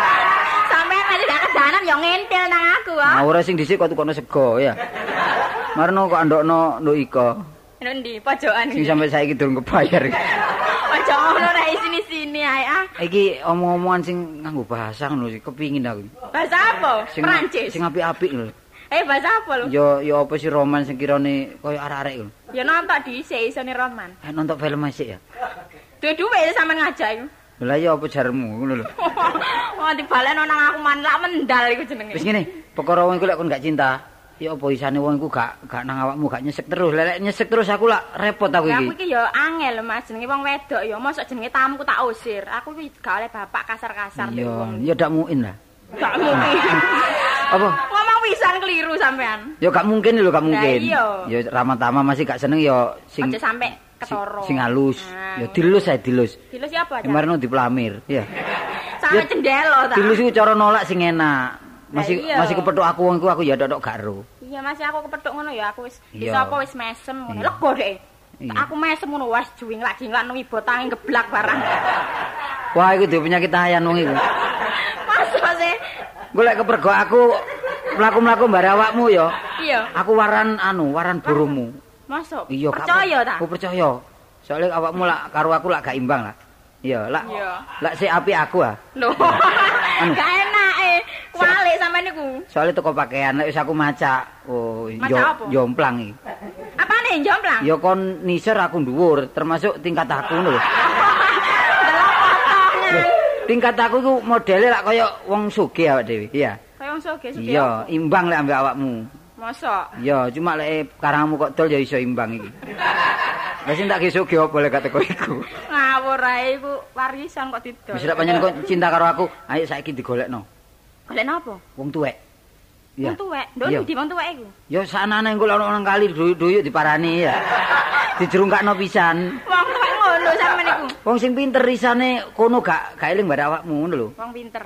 Sampeyan aja gak kedanan ya ngentil nang aku ah. Ora sing dhisik kok tukono sego ya. Marno kok andokno nduk iko. Endi pojokan Sing iki. sampe saiki durung kebayar. Aja ngono rek sini-sini ae ah. Iki omong-omongan sing nganggo bahasa ngono sih kepingin aku. Bahasa apa? Sing Prancis. sing apik-apik lho. Eh bahasa apa lho? Yo yo apa sih roman sing kirane koyo arek-arek lho. Ya nonton dhisik isone roman. Eh nonton film sik ya. Duwe duwe sampean ngajak iku. Lah ya apa jarmu ngono lho. Wah dibalekno nang aku man lak mendal iku jenenge. Wis ngene, perkara wong iku lek kon gak cinta, ya apa isane wong iku gak gak nang awakmu gak nyesek terus. Lek nyesek terus aku lak repot aku Ya aku iki. iki ya angel Mas jenenge wong wedok ya mosok jenenge tamuku tak usir. Aku iki gak oleh bapak kasar-kasar Iya, wong. ya dak muin lah. Gak mungkin. Apa? Ngomong pisan keliru sampean. Ya gak mungkin lho, gak mungkin. iya. Ya Rama-tama masih gak seneng ya sing Aja sampe ketara. sing halus. Nah, Ya dilus ae dilus. Dilus? Ya diplamir, ya. Sampe ya, cendelo ta. Dilus iku cara nolak sing enak. Masih iya. masih kepethuk aku wong iku aku ya dok gak ero. Iya Mas aku kepethuk ngono ya aku wis apa wis mesem ngono. Lego. Iya. Aku mesem ngono wis juwing lak jinglan nang ibu tangi geblak barang. Wah, iku duwe penyakit ayan wong iku. Masa sih? Golek kepergo aku mlaku-mlaku mbare awakmu ya. Iya. Aku waran anu, waran burumu. Masuk. Iya, Percaya ta? Aku percaya. Soalnya awakmu lak karo aku lak gak imbang lah. Iya, lak. Iya. Lak sik api aku ah. Loh. Gak enak eh. Walik sampe niku. Soalnya toko pakaian lek wis aku macak. Oh, yo jomplang iki. Apane jomplang? Ya kon niser aku dhuwur, termasuk tingkat aku ngono lho. Tingkat aku iku modele lak kaya wong sugih awak dhewe. Iya. Kayak wong soge soge. Iya, imbang lek ambek awakmu. Mosok. Iya, cuma lek karangmu kok dol ya iso imbang iki. Lah sing tak gesuk ge apa lek kate kowe iku. Ngawur ae iku warisan kok didol. Wis lek pancen kok cinta karo aku, ayo saiki digolekno. Golek napa? Wong tuwek. Iya. Wong tuwek. Ndok Iya. ndi wong tuwek iku? Ya sanane engko lek ono nang kali duyuk-duyuk diparani ya. Dijerungkakno pisan. Wong tuwek ngono sampe niku. Wong sing pinter risane kono gak gak eling bare awakmu ngono lho. Wong pinter.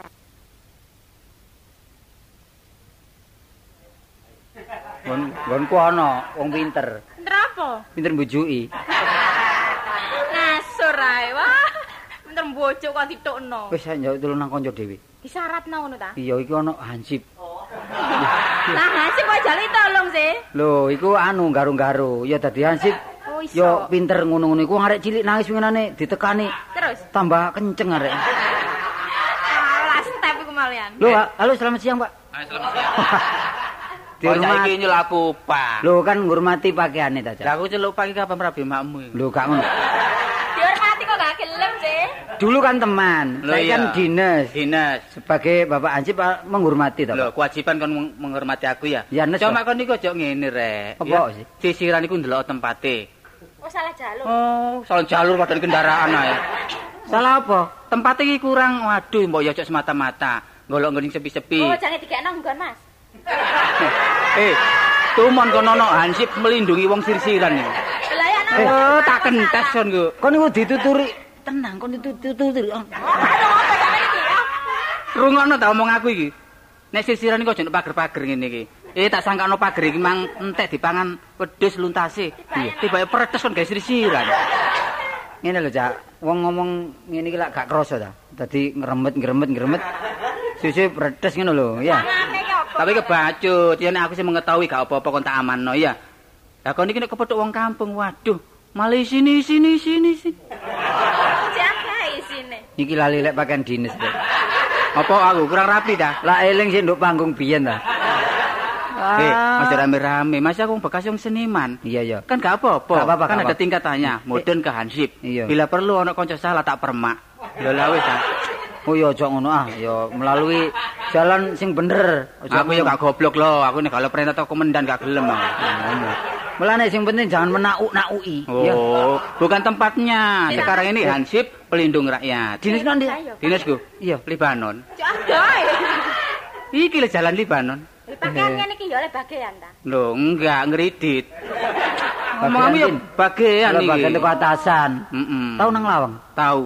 Gon gonku ana wong pinter. Pinter apa? Pinter mbujuki. Ngasur ae. Wah. Pinter mbojok kok ditukno. Wis ayo tulung nang kanca dhewe. Disyaratno ngono ta? Iya iki ana hansip. Lah ngasih kok jali tolong sih. Lho, iku anu garu-garu. Ya dadi hansip. Oh iso. Yo pinter ngono-ngono iku arek cilik nangis winginane ditekani Terus. tambah kenceng arek. Alah step iku malian. Lho, halo selamat siang, Pak. Kok Dihormat. saiki nyelaku pak. Lho kan ngurmati pakaiane ta, Lah aku celuk pagi kapan rabi makmu. iki? Lho, gak ngono. Gak gelem sih. Dulu kan teman, Lho, saya kan iya. dinas. Dinas. Sebagai Bapak Hansip Pak, menghormati ta, Lho, kewajiban kon meng- menghormati aku ya. Ya, nes, Cuma kon niku aja ngene rek. Apa ya. sih? Sisiran iku ndelok tempate. Oh salah jalur. Oh, soal jalur padahal kendaraan ae. Salah apa? Tempat iki kurang, waduh, mbok yo aja semata-mata. Golok ngene sepi-sepi. Oh jangan dikekno nggon Mas. Eh, tumon kono ono hansip melindungi wong sirsiran iki. Nang. Oh, tak kentes kon ku. Kon niku dituturi tenang, kon dituturi. Oh. Iki? Rungokno ta omong aku iki. Nek sisiran aja nek pager-pager ngene iki. Eh tak sangkano pager iki mang entek dipangan wedhus luntase. Tibake pretes kon gawe sisiran. Ngene lho, Cak. Wong ngomong ngene iki lak gak krasa ta. Dadi ngremet ngremet ngremet. Sisi predes ngono lho, ya. Iki? Tapi kebacut, ya nek aku sih mengetahui gak apa-apa kon tak amanno ya. Lah kon iki nek kepethuk wong kampung, waduh, malah sini sini sini sini. Jaga isine. Iki lali lek pakaian dinas. Apa aku kurang rapi dah? Lah eling sih nduk panggung biyen ta. Eh, masih rame-rame, masih aku bekas yang seniman. Iya, iya. Kan gak apa-apa, Gak apa-apa, kan gak ada tingkatannya, modern ke hansip. Iya. Bila perlu ono kanca salah tak permak. Lho lah wis. ah. Oh ya aja ngono ah, ya melalui jalan sing bener. Aja Aku ya gak goblok loh, aku nek kalau perintah toko komandan gak gelem aku. ngono. Mulane sing penting jangan menauk-nauki. Ya. Oh, bukan tempatnya. Sekarang ini hansip pelindung rakyat. Dinas nanti. Dinasku, Iya. Libanon. Jaga. Iki le jalan Libanon. Pakaian ngene iki ya oleh bagian ta. Loh, enggak ngeridit. Omonganmu ya bagian iki. bagian teko atasan. Heeh. Tahu nang lawang. Tahu.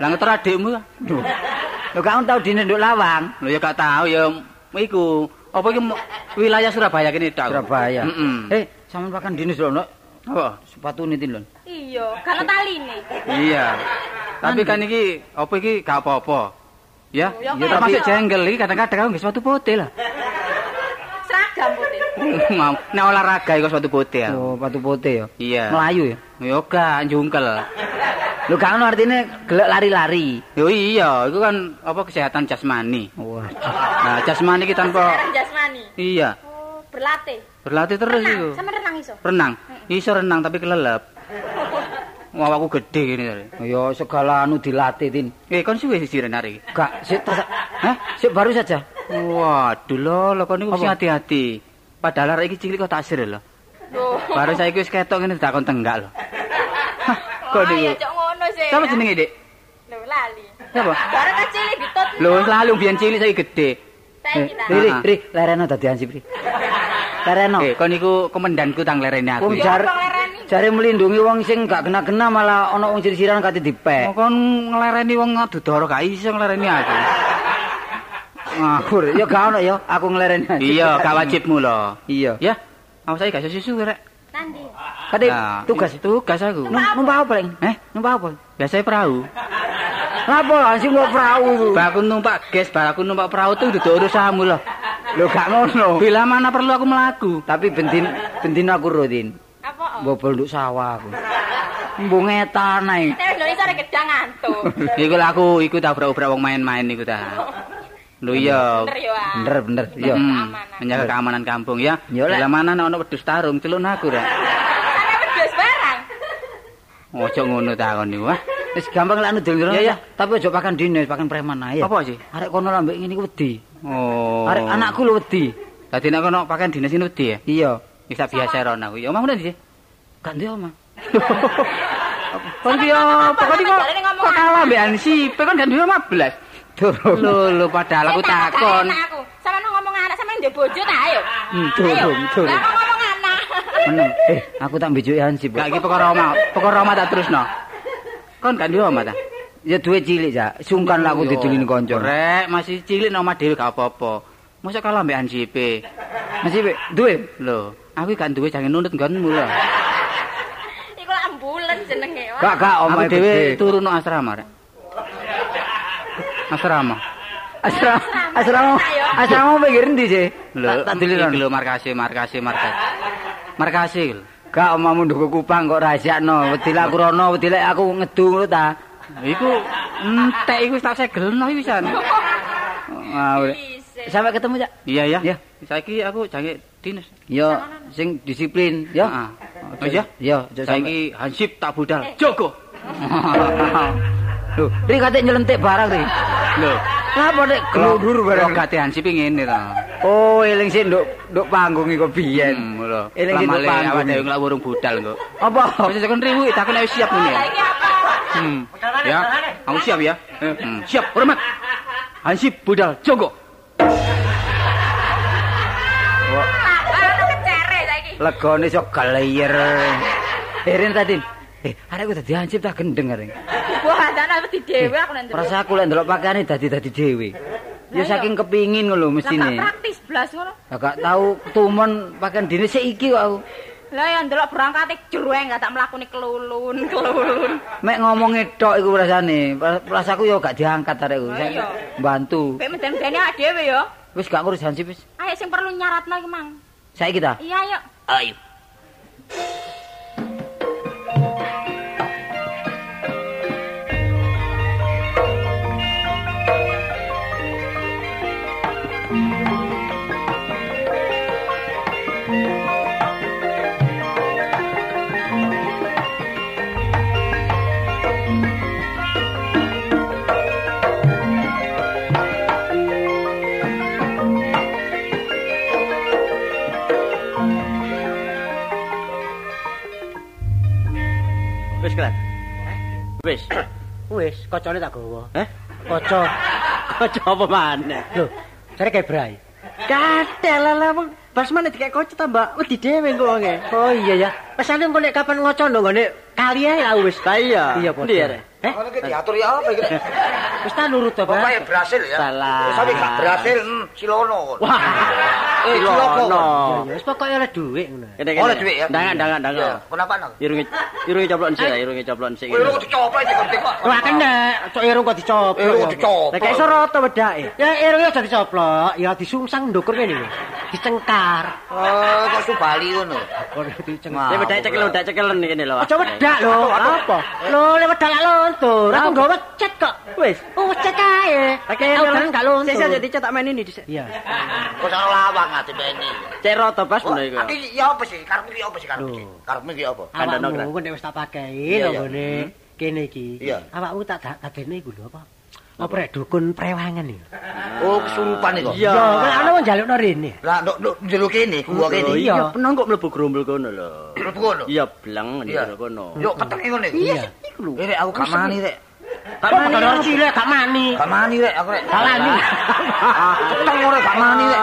Lah ngeter adikmu. Lho kamu tahu dine nduk lawang. Lho ya gak tahu ya iku. Apa iki wilayah Surabaya kene tok. Surabaya. Heeh. Eh, sampean pakan dinis lho. Apa? Sepatu nitin lho. Iya, kan taline. Iya. Tapi kan iki apa iki gak apa-apa. Ya, Oh, ya, termasuk jengkel iki kadang-kadang nggih sepatu putih lah. Seragam putih. Mau nek olahraga iku sepatu putih. ya. Oh, sepatu putih ya. Iya. Melayu ya. Ya gak jungkel. Lho gak ono artine gelek lari-lari. Yo iya, itu kan apa kesehatan jasmani. Wah. Nah, jasmani iki tanpa jasmani. iya, Oh, berlatih. berlatih terus Renang, iku. sama renang iso. Renang. Iso renang tapi kelelep. Wah, aku gede gini tadi. Ya segala anu dilatih, Tin. Eh, kon suwe sih renari. Gak, sik tersa- Hah? sik baru saja. Waduh lho, lho kon niku hati-hati. Padahal arek iki cilik kok taksir lho. Loh. Baru saiki wis ketok ngene tak kon tenggak lho. Kok Wah, niku? ya cok ngono sih. Siapa jenenge, Dik? Lho, lali. Siapa? Bareng kecil ditut. Lho, wis lalu biyen cilik saiki gede. Saya Eh, kita. Ri, Ri, lereno dadi ansip, Ri. Lereno. Eh, kon niku komandanku tang lerene aku. Wong ya. jar lereni. jare melindungi wong sing gak kena-kena malah ana wong sirisiran kate Oh, dipek. kon nglereni wong ngedudoro gak iso nglereni aku. Ngawur, ya gak ono ya, aku nglereni. Iya, gak wajibmu lho. Iya. Ya, aku saiki gak susu rek. Nanti. Nah, tugas tugas aku. Num- numpak apa, Leng? Eh, Numpak apa? biasanya perahu. Apa ansip kok perahu iku? Bah aku numpak gas, bah aku numpak perahu tuh duduk urusanmu loh. Lho gak ngono. Bila mana perlu aku melaku. Tapi bendin bendin aku rutin. Apa? Bobol nduk sawah aku. Mbung ngetan ae. Saya Indonesia ada gedang ngantuk. Iku aku iku tak obrak-obrak wong main-main iku ta. Lho iya. Bener ya. Bener bener. Iya. Menjaga keamanan kampung ya. Bila mana ono wedhus tarung celuk aku rek. Sampai wedhus barang. Ojo ngono ta kon niku. Wis gampang lek anu dulur. Iya. Tapi aja pakan dinis, pakan preman ae. Apa sih? Arek kono lambek ngene iku wedi. Oh. Arek anakku lho wedi. Dadi nek kono pakaian dinas ini wedi ya. Iya. Wis biasa rono aku. Ya omah ndi sih? Gak ndek omah. Kon ki? Kon iki kok kalah mbek Ansi. Kon gak duwe 15. Durung. Lho lho padahal aku takon. nang ngomong anak sama ndek bojo ta ayo. Hmm, durung, durung. Lah kok ngomong anak. Meneng. Eh, aku tak mbejuk Hansip. Gak iki perkara omah. Perkara omah tak terusno. Kon gak duwe omah ta? Ya duwe cilik, Cak. Sungkan lah aku didulini kanca. Rek, masih cilik nomah dhewe gak apa-apa. Mosok kalah mbek. Masih Pak, duwe. Lho, aku gak duwe jangan nunut nggonmu lho. Iku lah ambulan jenenge. Gak gak omah dhewe turu nang asrama rek. Asrama. Asrama, asrama, asrama pinggir ndi sih? Lho, Tak- iki lho markase, markase, markase. Markase lho. Gak omahmu nduk kupang kok rahasiakno. Wedi lek aku rono, wedi lek aku ngedu ngono ta. Iku entek iku tak segelno iki pisan. Isih. Sampai ketemu, Cak. Iya ya. Ya. Saiki aku jange dinas. Yo, sing disiplin, yo. Heeh. Oh iya? Yo. Saiki hansip tak budal. Jogo. Lho, ri kate nyelentik barang ri. Lho, Lah apa nek glundur barang. Kok gate hansip ngene ta. Oh, eling sik nduk nduk panggung iku biyen. Hmm, lho. Eling sik nduk awak panggung. dhewe nglak burung budal kok. Apa? Wis takon riwu takon wis siap ngene. Iki? Hmm. Ya, aku siap ya. Hmm. Siap, hormat. Hansip budal jogo. Saiki. Legone sok galeyer. Erin tadi. Eh, arek dadi hansip tak gendeng arek. Wah, dana wedi dhewe aku nang Rasa aku lek ndelok pakaiane dadi dadi dhewe. Ya saking kepingin ngono Lah mestine. praktis blas ngono. Lah gak tau tumen pakaian dine sik iki kok aku. Lah ya ndelok berangkate jrueng gak tak mlakune kelulun, kelulun. Mek ngomongi tok iku rasane. Rasaku yo gak diangkat arekku. Oh, iya. Bantu. Pek meden-medene awake dhewe ya. Wis gak ngurus hansip wis. Ayo sing perlu nyaratno iki, Mang. Saiki ta? Iya, ayo. Ayo. Wis. Wis, kocone tak gawa. Eh? Kaca. Kaca apa maneh? Lho, jare kayak brai. Katel lah wong basmane dikek kocet tambah wedi dhewe wonge. Oh iya ya. Pesane engko nek kapan ngoco nang ngene kali ae lah wis. Ta iya. Iya, Pak. Ya? Eh, Ngono diatur ya apa iki? wis ta nurut to, Pokoke Pak. berhasil ya. Salah. Wis sampe gak berhasil, hmm, silono. Wah. Eh. Silono. Ya ya wis pokoke oleh dhuwit ngono. Oleh duit ya. Dangan Iya. dangan. Kenapa nang? Irunge irunge coplon sik, irunge coplon sik. Lu dicoba iki kok kok. Wah kena, cok irung kok dicoplok. Irung ya. dicoplok. Lah kayak soroto wedake. Ya irungnya aja dicoplok, ya disungsang ndukur kene lho. Dicengkar. Oh, kok subali ngono. Kok dicengkar. Ini wedak cekel wedak cekelen kene lho. Aja wedak lho. Apa? Lho, wedak lak lontur. Aku nggawa wecet kok. Wis. Oh, wecet kae. Oke, Aku kan gak lontur. Sik jadi cetak main ini dhisik. Iya. Kok sang lawang ati beni. Cek roto pas bener iku. Iki ya apa sih? Karepmu ki apa sih karepmu. Karepmu ki apa? Awakmu kran. kok nek wis tak pakei Iya, lho ngene. Kene iki. Awakmu tak tak dadene iku lho apa? Apa rek dukun prewangan iki? Oh, kesurupan iki. Iya. Ya, kan ana wong njalukno rene. Lah nduk nduk ndelok kene, gua kene. Iya, penang kok mlebu grumbul kono lho. Mlebu kono. Iya, bleng ndek kono. Yo ketenge ngono iku. Iya, lho. Eh, Rek, aku gak mani rek. Kok bakal cilik gak mani. Gak mani rek, aku rek. Gak mani. Keteng ora gak mani rek.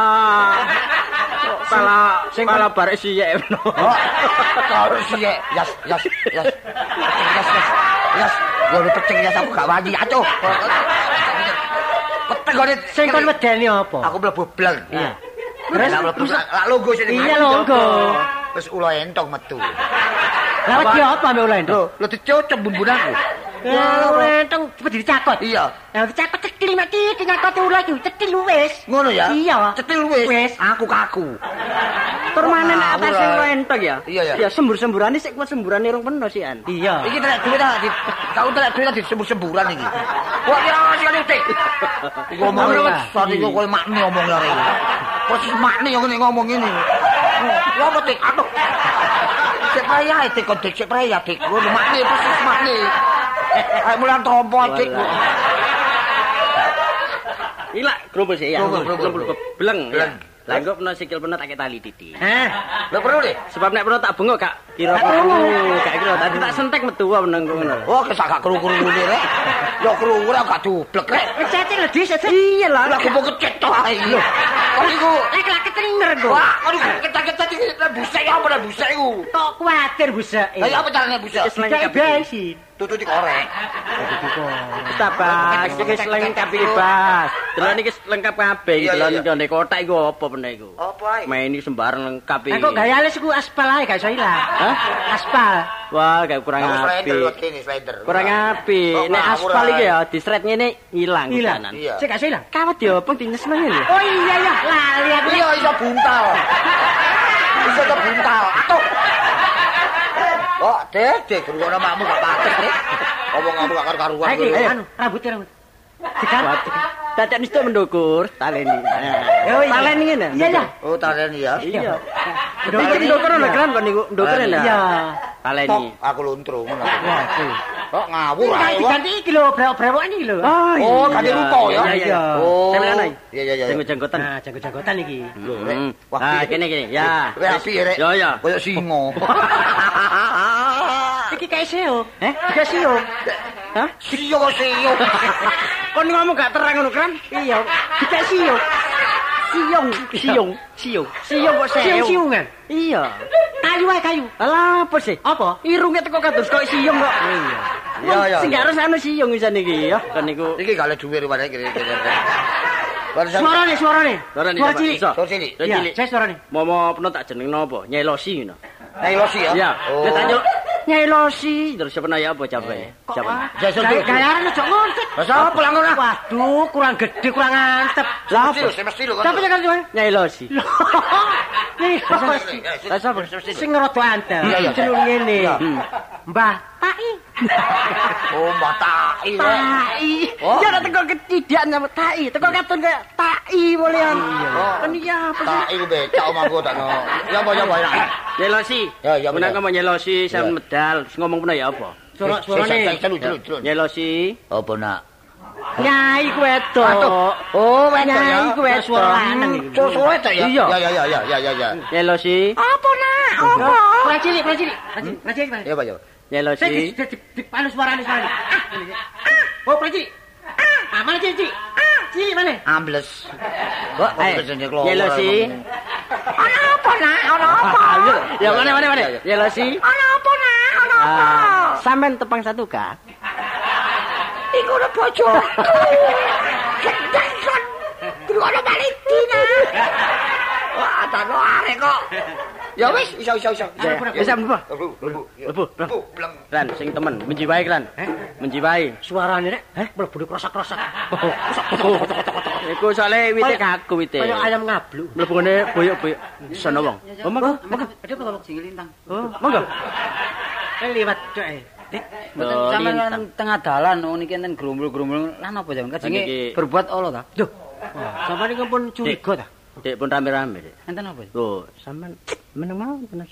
Pala sing pala barek siyek. Oh, kalau sih yas yas yas yas yas yas lu pecing yas aku gak wani acuh peteng kok Sing kon wedeni apa? aku mlebu bleng Iya. terus mlebu lak longgo sini Iya, longgo. terus ula entong metu Lah wedi apa mbek ulen? lho dicocok bumbun aku Ya, enteng cepet dicakot. iya Ya dicakot cetil mati, dicakot ulah iki, cetil wis. ngono ya Iya. cetil wis Wis. aku kaku Tur Ngawur, atas sing entok ya? Iya, iya. Ya sembur-semburane sik kuat semburane rong peno sih an. Iya. iki tenek duit tak di kau tenek duit tak disembur-semburan iki wah ya sekali utik ngomong Ngomong apa? sorry kok kowe makni ngomong lare iki persis makni yang ngene ngomong ngene ya apa tik aduh cek praya tik kok cek praya tik ngono makni persis makni ayo mulan trompo tik Ila grumbul sik ya. Bleng. Bleng. Lah engko peno sikil peno tak tali titik. Hah? lho perlu deh Sebab nek peno tak bengok gak kira Tak. Gak kira tadi tak sentek metu wae meneng ngono. Oh, kesak gak kru-kru ngene rek. Yo kru ora gak dublek rek. Wis cetil lho dis. Iya lah. Lah mau kecet tok ae. Lho. Kok iku Lek lek ketringer kok. Wah, aduh kecet-kecet iki lah busek apa lah busek iku. Kok kuwatir busek. Lah ya apa carane busek? Wis leng Tutu dikorek. Tabas, iki wis lengkap iki, Bas. Delok niki lengkap kabeh iki, delok niki kotak iku apa peno iku. Apa ae? Main iki sembarang lengkap iki. Kok gaya les iku aspal ae gak iso ilang. Hah? Aspal. Wah, gak kurang Aku apik. slider. Kurang apik. Kok Nek aspal iki ya disret ngene ilang. Iya. Sik gak iso ilang. Kawat diopeng dinyesno ngene. Oh iya ya, lali aku. Iya, iso buntal. Iso buntal. Oh, dek, guru makmu gak patek, dek. Ngomong-ngomong gak karu-karuan. Ayo, anu, rambut. Dikan. Dadak nisto mendukur, taleni. Oh, iya. Taleni ngene. Iya, iya. Oh, talen ya. Iya. Mendukur, mendukur ana kran kon niku, mendukur Taleni. ana. Iya. Taleni. Aku luntru ngono. Kok ngawur ae. diganti iki lho, brewok-brewokan iki lho. Oh, ganti rupa ya. Iya, iya. Oh. Saya bilang, Iya, iya, iya. Jenggot-jenggotan. Nah, janggut-janggutan iki. Hmm. Wah, Ah, piye? kene kene. Ya. Kowe api ya, Rek. Yo yo. Kayak singo. Iki kayak seo. Eh? Iki seo. Hah? Sio kok sio. Kon ngomong gak terang ngono kran? Iya, iki seo. Siung, siung, siung. Siung kok seo. Siung-siungan. Iya. Kayu ae kayu. Alah apa sih? Apa? Irunge teko kados kok siung kok. Iya. Iya, iya. Sing harus anu siung wisan iki ya. Kan niku Iki gak ada duwe rupane kene kene. Suarane, suarane. Suara nih, Suara Pak. cilik. Suara cilik. Suara Iya, cilik. saya suarane. Momo peno tak jeneng napa? Nyelosi ngono. Nang losi ya. Iya. Oh. Dia tanya, Nyelosi terus siapa nanya apa capek? Kok Siapa? ah? Jason Gaya- Derulo. Gayaran aja ngontet. Lah sapa lah ngono? Waduh, kurang gede, kurang antep. Lah apa? lho, mesti lho kan. Siapa yang kan Nyelosi. Nih, Lah sapa? sing ngeroto antep. Iya, iya. Jeneng ngene. Iya. Mbah Tai. Oh, Mbak Tai. Tai. Oh. Ya nek teko ketidak nyambut tai, teko katon kayak tai bolehan. Oh. Kan iya apa sih? Tai becak omahku tak. Ya apa ya apa ya. Nyelosi. Ya, ya, Menang bener. kamu nyelosi saya Ya. medal. Terus ngomong pernah ya apa? Suara suarane. Celuk celuk celuk. Nyelosi. Apa nak? Nyai ku wedok. Oh, wedok Nyai ya. ku wedok. Suara lanang iki. So so wedok ya. Iya. Ya ya ya ya ya ya ya. Nyelosi. Apa nak? Apa? Kurang cilik, kurang cilik. Kurang cilik, kurang cilik. Ya apa ya. Saya di, Nyelosi. di, di, di, anu suarane suarane. Ah. Oh, kurang cilik. Ah, mana cilik cilik? Ah. cilik mana? Ambles. Kok Eh, Yelo si. Ana apa nak? Ana apa? Ya mana mana mana. Yelo si. Ana Ah, sampean tepang satu kak. Iku udah bojo. Gendeng son. Kudu ana Valentina. Wah, tano arek kok. Ya wis, iso iso iso. Bisa mlebu. Lebu, lebu. Lebu. Lebu, bleng. Lan sing temen menjiwai kan. Menjiwai. Suarane nek, eh mlebu krosak-krosak. Iku soalnya wite kaku wite. Kayak ayam ngabluk. Mlebu ngene boyok-boyok. Sono wong. Oh, monggo, monggo. Ada apa kalau sing lintang? Oh, monggo. Eh liwat cok eh. Sampean lintang. kan tengah dalan oh niki enten grumbul-grumbul lan apa jangan kajenge berbuat Allah ta? Duh. Sampai ini pun curiga ta? Dek pun rame-rame, Dek. Enten apa? Tuh, sampean meneng mau tenan.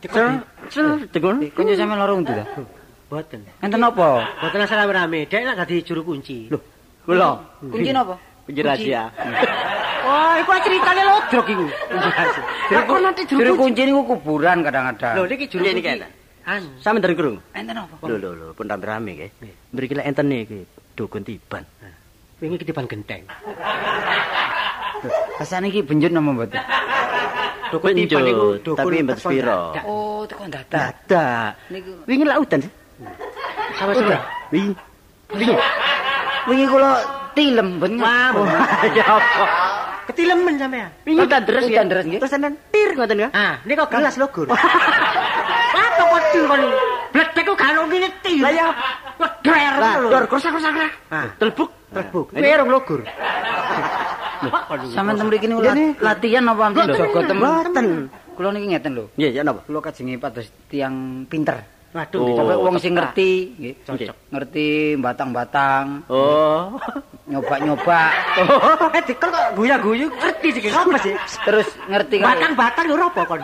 Dikon Cel, tegun. Kunci sampean loro untu ta? boten. Enten apa? Boten asal rame. Dek lak gadi juru kunci. Loh. Kula. Kunci napa? Kunci rahasia. Wah, iku ceritane lodrok iku. Aku nanti Juru kunci niku kuburan kadang-kadang. Lho niki juru kunci. Niki enak. Anu. Sampean dereng krungu? Enten apa? Lho lho lho, pun rame-rame nggih. Mriki lek enten iki dukun tiban. Wingi ketiban genteng. Kesane iki benjut nama mboten. Dukun tiban iku tapi mbet dadak. Oh, tekan dadak. Dadak. Niku Wingi lak udan sih. Sama sudah. Wingi. Wingi. wingi kula tilem ben. Wah, Ya apa? ketilemen sampean. Wingi udan deres nggih. Terus enten tir ngoten ya. Ah, ini kok gelas lho, Gur. Wah, kok wedi kon. Bledek kok gak ngene ti. Lah ya. Wedher Lah, lho. dor kursa-kursa kra. Ah, Telbuk. terbuk. Kuwi rong lho, Gur. Sampeyan tem mriki niku lat- latihan apa ampun jaga temen. Mboten. Kula niki ngeten lho. Iya, ya napa? Kula kajenge pados tiang pinter. Waduh, Oh. Wong sing ngerti, nggih. Cocok. Ngerti batang-batang, Oh. nyoba-nyoba, Eh, dikon kok guya-guyu ngerti sih apa sih? terus ngerti kan. Batang-batang lho apa kon?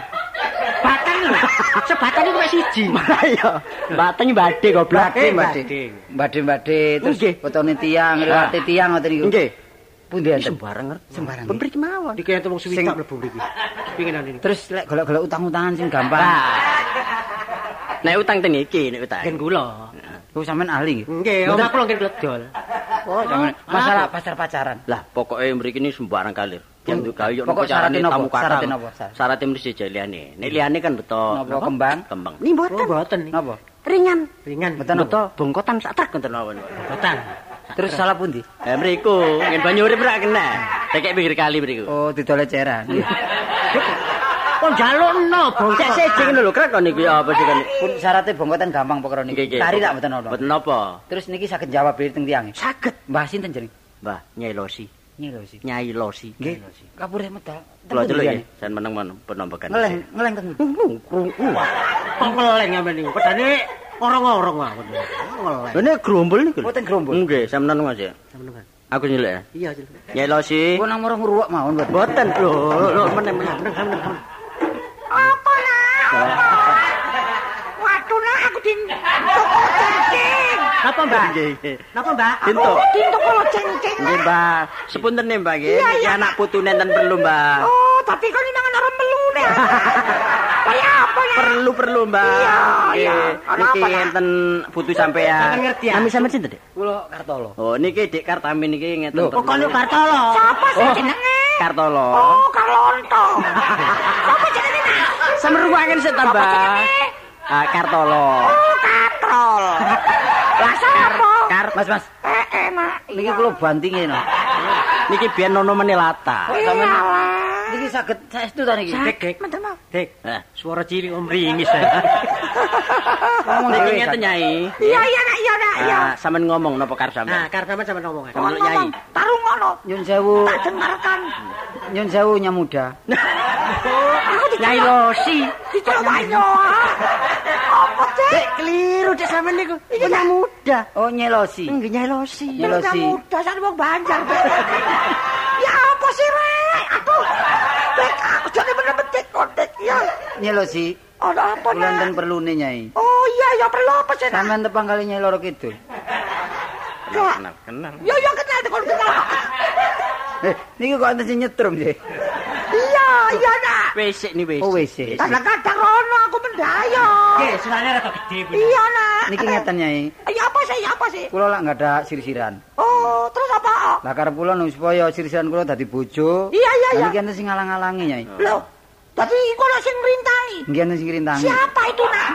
Batang lho. Sebatang iku mek siji. Ayo. Bateng bade goblok. Bade, bade. Bade. Bade-bade terus Nggih. fotone tiang, liwate tiang ngoten niku. Nggih. Pundi enten? Sembarang. Sembarang. Pun mriki mawon. Iki ente wong Sing- suwitak mlebu mriki. Pinginan ini. Terus lek golek-golek utang-utangan sing gampang. Nek utang teng iki, nek utang. Gen kula. Ku sampean ahli nggih. Nggih, om aku lho ngen bledol. Oh, sampean masalah pacar-pacaran. Lah, pokoknya mriki ini sembarang kalir. Yang tuh kayu Pokok syaratnya napa? Syaratnya napa? Syaratnya mesti jaliane. Nek liyane kan beto. Napa kembang? Kembang. Ini mboten. Mboten. Napa? Ringan. Ringan. Mboten Beto apa? bongkotan sak truk ngoten mawon. Mboten. Terus salah pundi? Eh mriku, ngen banyu urip ra kena. Tekek pinggir kali mriku. Oh, didol eceran. Kon jalukno. Cek sejing ngono lho, krek niku ya apa sih kan. Pun syaratnya bongkotan gampang Nggih, niki. Tari tak mboten ono. Mboten napa? Terus niki saged jawab teng tiange. Saged. Mbah sinten jeneng? Mbah, Nyai Losi. Nyai Losi. Nggih. Kapure medal. Kula delok ya, sen meneng men penombekan. Ngeleng, ngeleng teng. Kok ngeleng sampean niku. Pedane orang-orang mawon. Ngeleng. Ini gerombol niku. Mboten gerombol. Nggih, sampeyan Mas ya. Sampeyan. Aku nyelek ya. Iya, Jil. Nyai Losi. Kok nang murah ngruwak mawon mboten. Boten lho, lho meneng meneng. Apa lah? Toko cengkeng. Napa Mbak? Nggih, nggih. Napa Mbak? Dinto. Din toko cengkeng. Nggih, Mbah. Sepunten nih, Mbah nggih. Anak putune enten perlu, Mbah. Oh, tapi kan ini nangan orang melune. Kayak apa ya? Perlu perlu, Mbah. Iya, iya. Nggih. Niki enten putu sampean. Sampeyan ngerti, ya? Nami sampean sinten, Dik? Kula Kartolo. Oh, niki Dik Kartami niki ngeten. Lho. Kok kono Kartolo? Siapa sih jenenge? Kartolo. Oh, Karlonto. Siapa jenenge nak? Semeruangan sik ta, Mbah. Ah, Kartolo. Oh, Katrol. Lah sapa? Kar Mas, Mas. Eh, enak. Niki kula bantinge no. niki biyen nono menelata. Iyalah. Niki saged saestu ta niki. Dek, dek. Dek, Eh, suara cilik om ringis. Ngomong niki ngeten Nyai. Iya, iya, nak, iya, nak, iya. Ah, sampean ngomong napa kar Nah, sampean? karena apa sama ngomong? Sama Nyai. Tarung ngono. Nyun sewu. Tak dengarkan. Nyun sewu nyamuda. Nyai Losi. dicolok banyo. Apa cek? Dek keliru dek sampean niku. Punya muda. Oh, nyelosi. Nggih Nyai Losi. Nyelosi. Nyelok muda sak wong Banjar. Dek. ya apa sih, Rek? Aduh. Dek, aku jadi bener-bener kontek ya. Nyelosi. Ada apa, Kula Nak? enten perlune Nyai. Oh iya, ya perlu apa sih, Nak? Sampeyan tepang kali Nyai Loro Kidul. Kenal, kenal. Ya, ya kenal, kon kenal. Eh, niki kok enten sing nyetrum sih. Iya, iya, Nak. WC ni WC. Oh, WC. Kadang-kadang rono aku mendayo. Nggih, sunane rada gede punya. Iya, Nak. Niki ngeten Nyai. Ya apa sih, apa sih? Kula lak nggak ada sir-siran. Oh, terus apa? Lah karep kula nu supaya sirisiran kula dadi bojo. Iya, iya, iya. Niki enten sing ngalang-alangi, Nyai. Loh, tapi iku lho sing rintangi. Nggih sing rintangi. Siapa itu, Nak?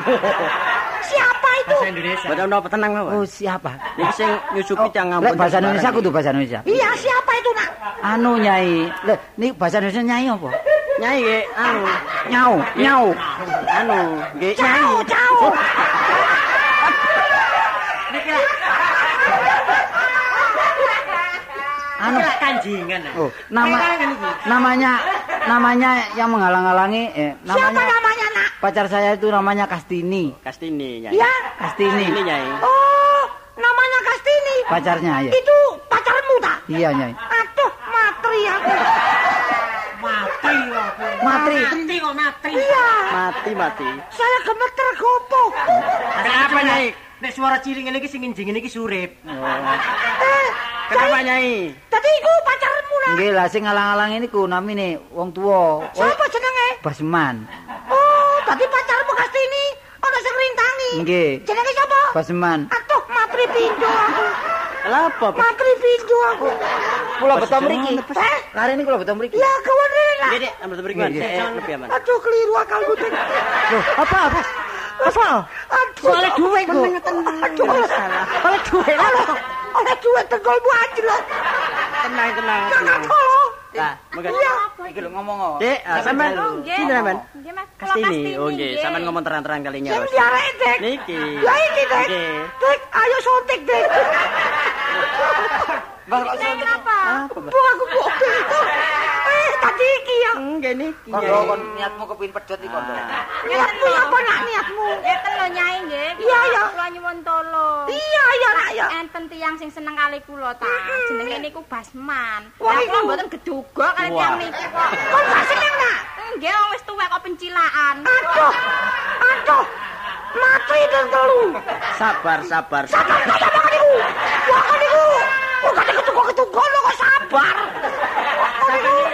Siapa itu? Bahasa Indonesia. Baca napa tenang mawon. Oh, siapa? Niki sing nyusupi cang Lek ngampun. bahasa Indonesia kudu bahasa Indonesia. Iya, siapa itu, Nak? Anu Nyai. Lek niki bahasa Indonesia Nyai apa? Nyai nggih anu Nyau, nyau. anu nggih nyai. Jauh, jauh. Anu Anu kanjingan. Oh, nama namanya namanya yang menghalang-halangi eh Siapa namanya namanya, Nak? pacar saya itu namanya Kastini. Kastini nyai. Ya. Kastini. Ini nyai. Oh, namanya Kastini. Pacarnya ya. Itu pacarmu, tak? Iya, Nyai. Aduh, matri aku. Mati aku. Matri. Mati kok mati. Iya, Mati mati. saya gemeter gopo. Kenapa nyai? Nek suara cilik ngene iki sing nginjing ngene iki surip. Eh, Kenapa nyai? tadi iku pacarmu, Nak. Nggih lah sing ngalang-alangi niku namine wong tuwa. Oh, Siapa jenenge? Basman. Oh, tadi pacarmu Kastini. Ono sing rintangi. Nggih. Jenenge siapa? Basman. Aduh, matri pintu aku. Kenapa? Matri pintu aku. Kula beto mriki. Eh, Lare ini kula beto mriki. ya kawan Rela. Nggih, Dik, ambil berikan. Nggih, lebih aman. Aduh, keliru akalku. Loh, apa apa? Apa? Aduh, Oleh duit, Bu. Aduh, oleh oleh duit. Oleh duit tegolmu anjlok. Tenang tenang. Jangan tolong. Nah, monggo. Iya. Iki lho ngomong ah, sampean Oh, nggih. sinten sampean? Nggih, Mas. Kastini. Oh nggih, sampean ngomong terang-terang kalinya. Sing diarek, Dik. Niki. Ya iki, Dik. Dik, ayo suntik, Dik. Kenapa? Bu aku bingung. Eh, tadi iki ya. Nggih niki. Kondo kon niatmu kepin pedhot iki kondo. Niatmu apa nak niatmu? Ngeten lho Nyai nggih. Iya, iya. Kula nyuwun tolong. Iya, iya, nak ya. Enten tiyang sing seneng kali kula ta. Jenenge niku Basman. Lah kula mboten gedhoga kali tiyang niki kok. Kok gak seneng, nak? Nggih, wong wis tuwek kok pencilaan. Aduh, aduh. Mati dan telu. Sabar sabar. Sabar, sabar, sabar, niku. Wah, kan niku. Kok ketunggu-ketunggu lo kok sabar.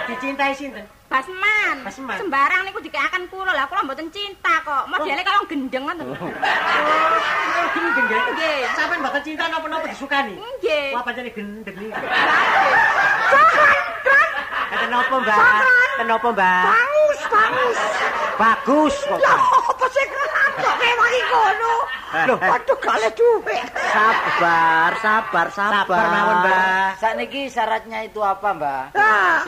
Dicintai sinten? Basman. Basman. Sembarang niku dikekaken kula. Lah kula mboten cinta kok. Modele kaya wong gendeng ngoten. Gini gendeng. Nggih. Sampeyan mboten cinta napa-napa disukani. Nggih. Wah pancene gendeng iki. Sakran, kran. Kata napa, Mbak? Kenapa, Mbak? Bangus, bangus. Bagus kok. Ya, apa sih? Kok mewah iki kono? Loh, aduh, gak ada duit. Sabar sabar sabar. Sabar mawon, Mbak. Sakniki syaratnya itu apa, Mbak? Nah,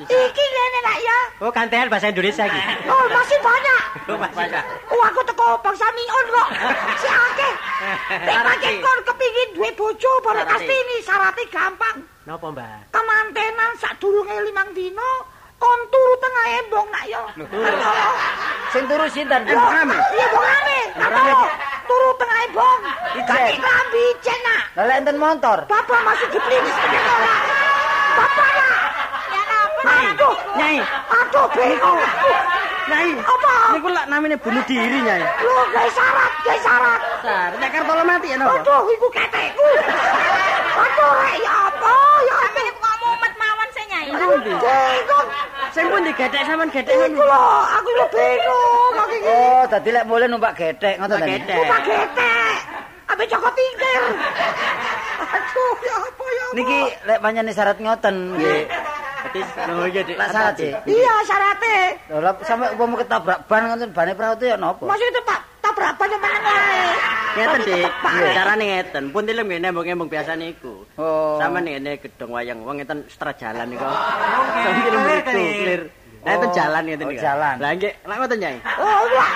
iki ngene nak ya. Oh, kantean bahasa Indonesia iki. Oh, masih banyak. Oh, masih. Oh, aku teko bangsa mion kok. Si akeh. Nek pancen kon kepingin duwe bojo Syarate. pasti ini syaratnya gampang. Napa, Mbak? Kemantenan sadurunge limang dino kon turu tengah embong nak ya. Sing turu sinten? Iya, Iya, bong ame. Turu tengah embong. Ganti klambi jen nak. Lah enten motor. Bapak masih nak. Bapak? Aduh, Nyai, aduh bingung. nyai. Apa? Niku lak namanya bunuh diri nyai. Lu gak syarat, gak syarat. Sar, nek kartolo mati ya napa? Aduh, iku ketekku. Aduh, rek, ya apa? Ya apa? Sampeyan kok mumet mawon sih Nyai. Bingung. Sing pun digedhek sampean gedhek Iku lho, aku lho bingung. Kok iki Oh, dadi lek mulai numpak gedek ngoten gedek. numpak getek. Abe Joko Tingkir. Aduh, ya apa ya apa? Niki lek pancen syarat ngoten nggih. Lho iya Dik. Lek syarat sih. Iya, syaratnya. Lho lah sampe umpama ketabrak ban ngoten bane perahu itu ya napa? Maksud itu tak tabrak ban yang mana wae. Ngeten Dik, carane ngeten. Pun tilem ngene nembung-nembung biasa niku. Oh. Sama ngene gedong wayang wong ngeten setra jalan niku. Oke, Sambil clear, mriku clear. Nah, itu Oh. jalan ngeten Oh, niku. jalan. Lah nggih, lak ngoten Nyai. Oh, wah.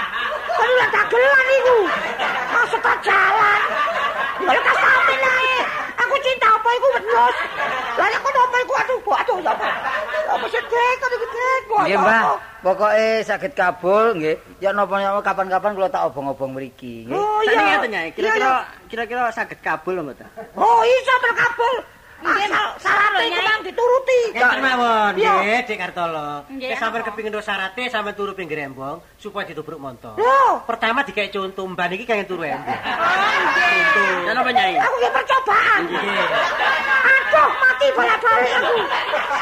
Kan lah dagelan iku. Maksud tak jalan. Lalu tak sampe nae. Apa iku wedhus. Lah nek kono apa iku aduh, aduh ya apa. Apa sih dek, kan iki dek. Wah, Nggih, Mbah. apa. Pokoke saged kabul nggih. Ya napa-napa kapan-kapan kula tak obong-obong mriki nggih. Oh iya. kira-kira kira-kira saged kabul mboten? Oh, iso terkabul. Nggih, Asal syaratnya iku dituruti. Ngeten mawon, nggih, Dik Kartolo. Nggih, Nek sampeyan apa? kepengin ro syarate sampeyan turu pinggir embong supaya ditubruk montor. Pertama dikai contoh mban iki kangen turu embong. Ya napa Nyai? aku ki percobaan. Aduh, mati balik-balik aku.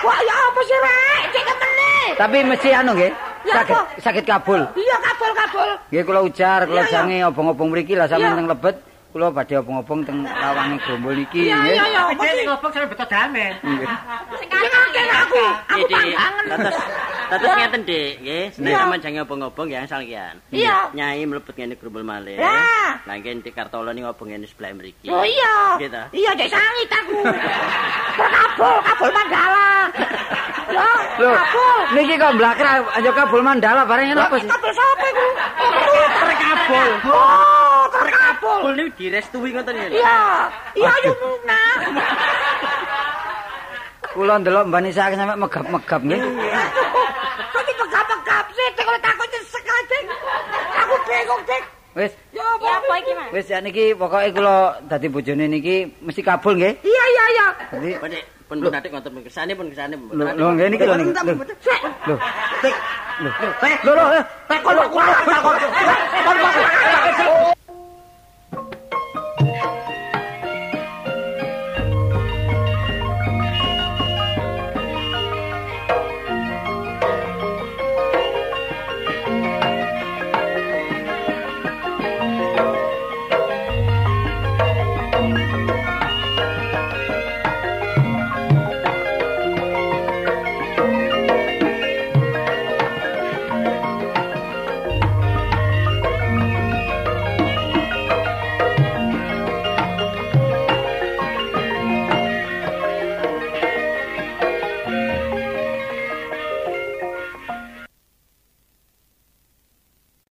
Wah, ya apa sih, Rek? Cek ketene. Tapi mesti anu nggih, apa? saged kabul. Iya, kabul-kabul. Nggih kula ujar, kula jange obong-obong mriki lah sampeyan teng lebet kula badhe obong-obong teng lawange Grombol niki Iya nggih. iya iya. Ning ngobong sampe beto damen. Nggih. Sing akeh aku. Aku Dik, Dik. dados ngeten, Dik, nggih. Iya. sampean jange obong-obong ya salkian. Iya. Nyai mlebet ngene grumbul malih. Lah. Lah nggih Dik Kartolo ning obong ngene sebelah mriki. Oh iya. Nggih ta? Iya dek sangit aku. Kabul, kabul mandala. Lho, kabul. niki kok mblakra aja kabul mandala bareng apa sih? Kabul sapa iku? Terkabul. Oh, terkabul. Kabul niku direstui ngoten ya. Iya, iya ayo Nuna. Kula ndelok Mbak Nisa sampe megap-megap nggih. Dik, kalau takut nyesek aja. Aku bingung, Dik. Wis, Ya apa? iki, Mas? wis ya niki pokoke kula dadi bojone niki mesti kabul nggih. Iya, iya, iya. Dadi Pun pun atik ngoten pun kesane pun kesane. lho lho nggih niki lho niki. Lho. Sik. Lho. Tik. Lho lho. Tek, kalau kurang, kalau kurang.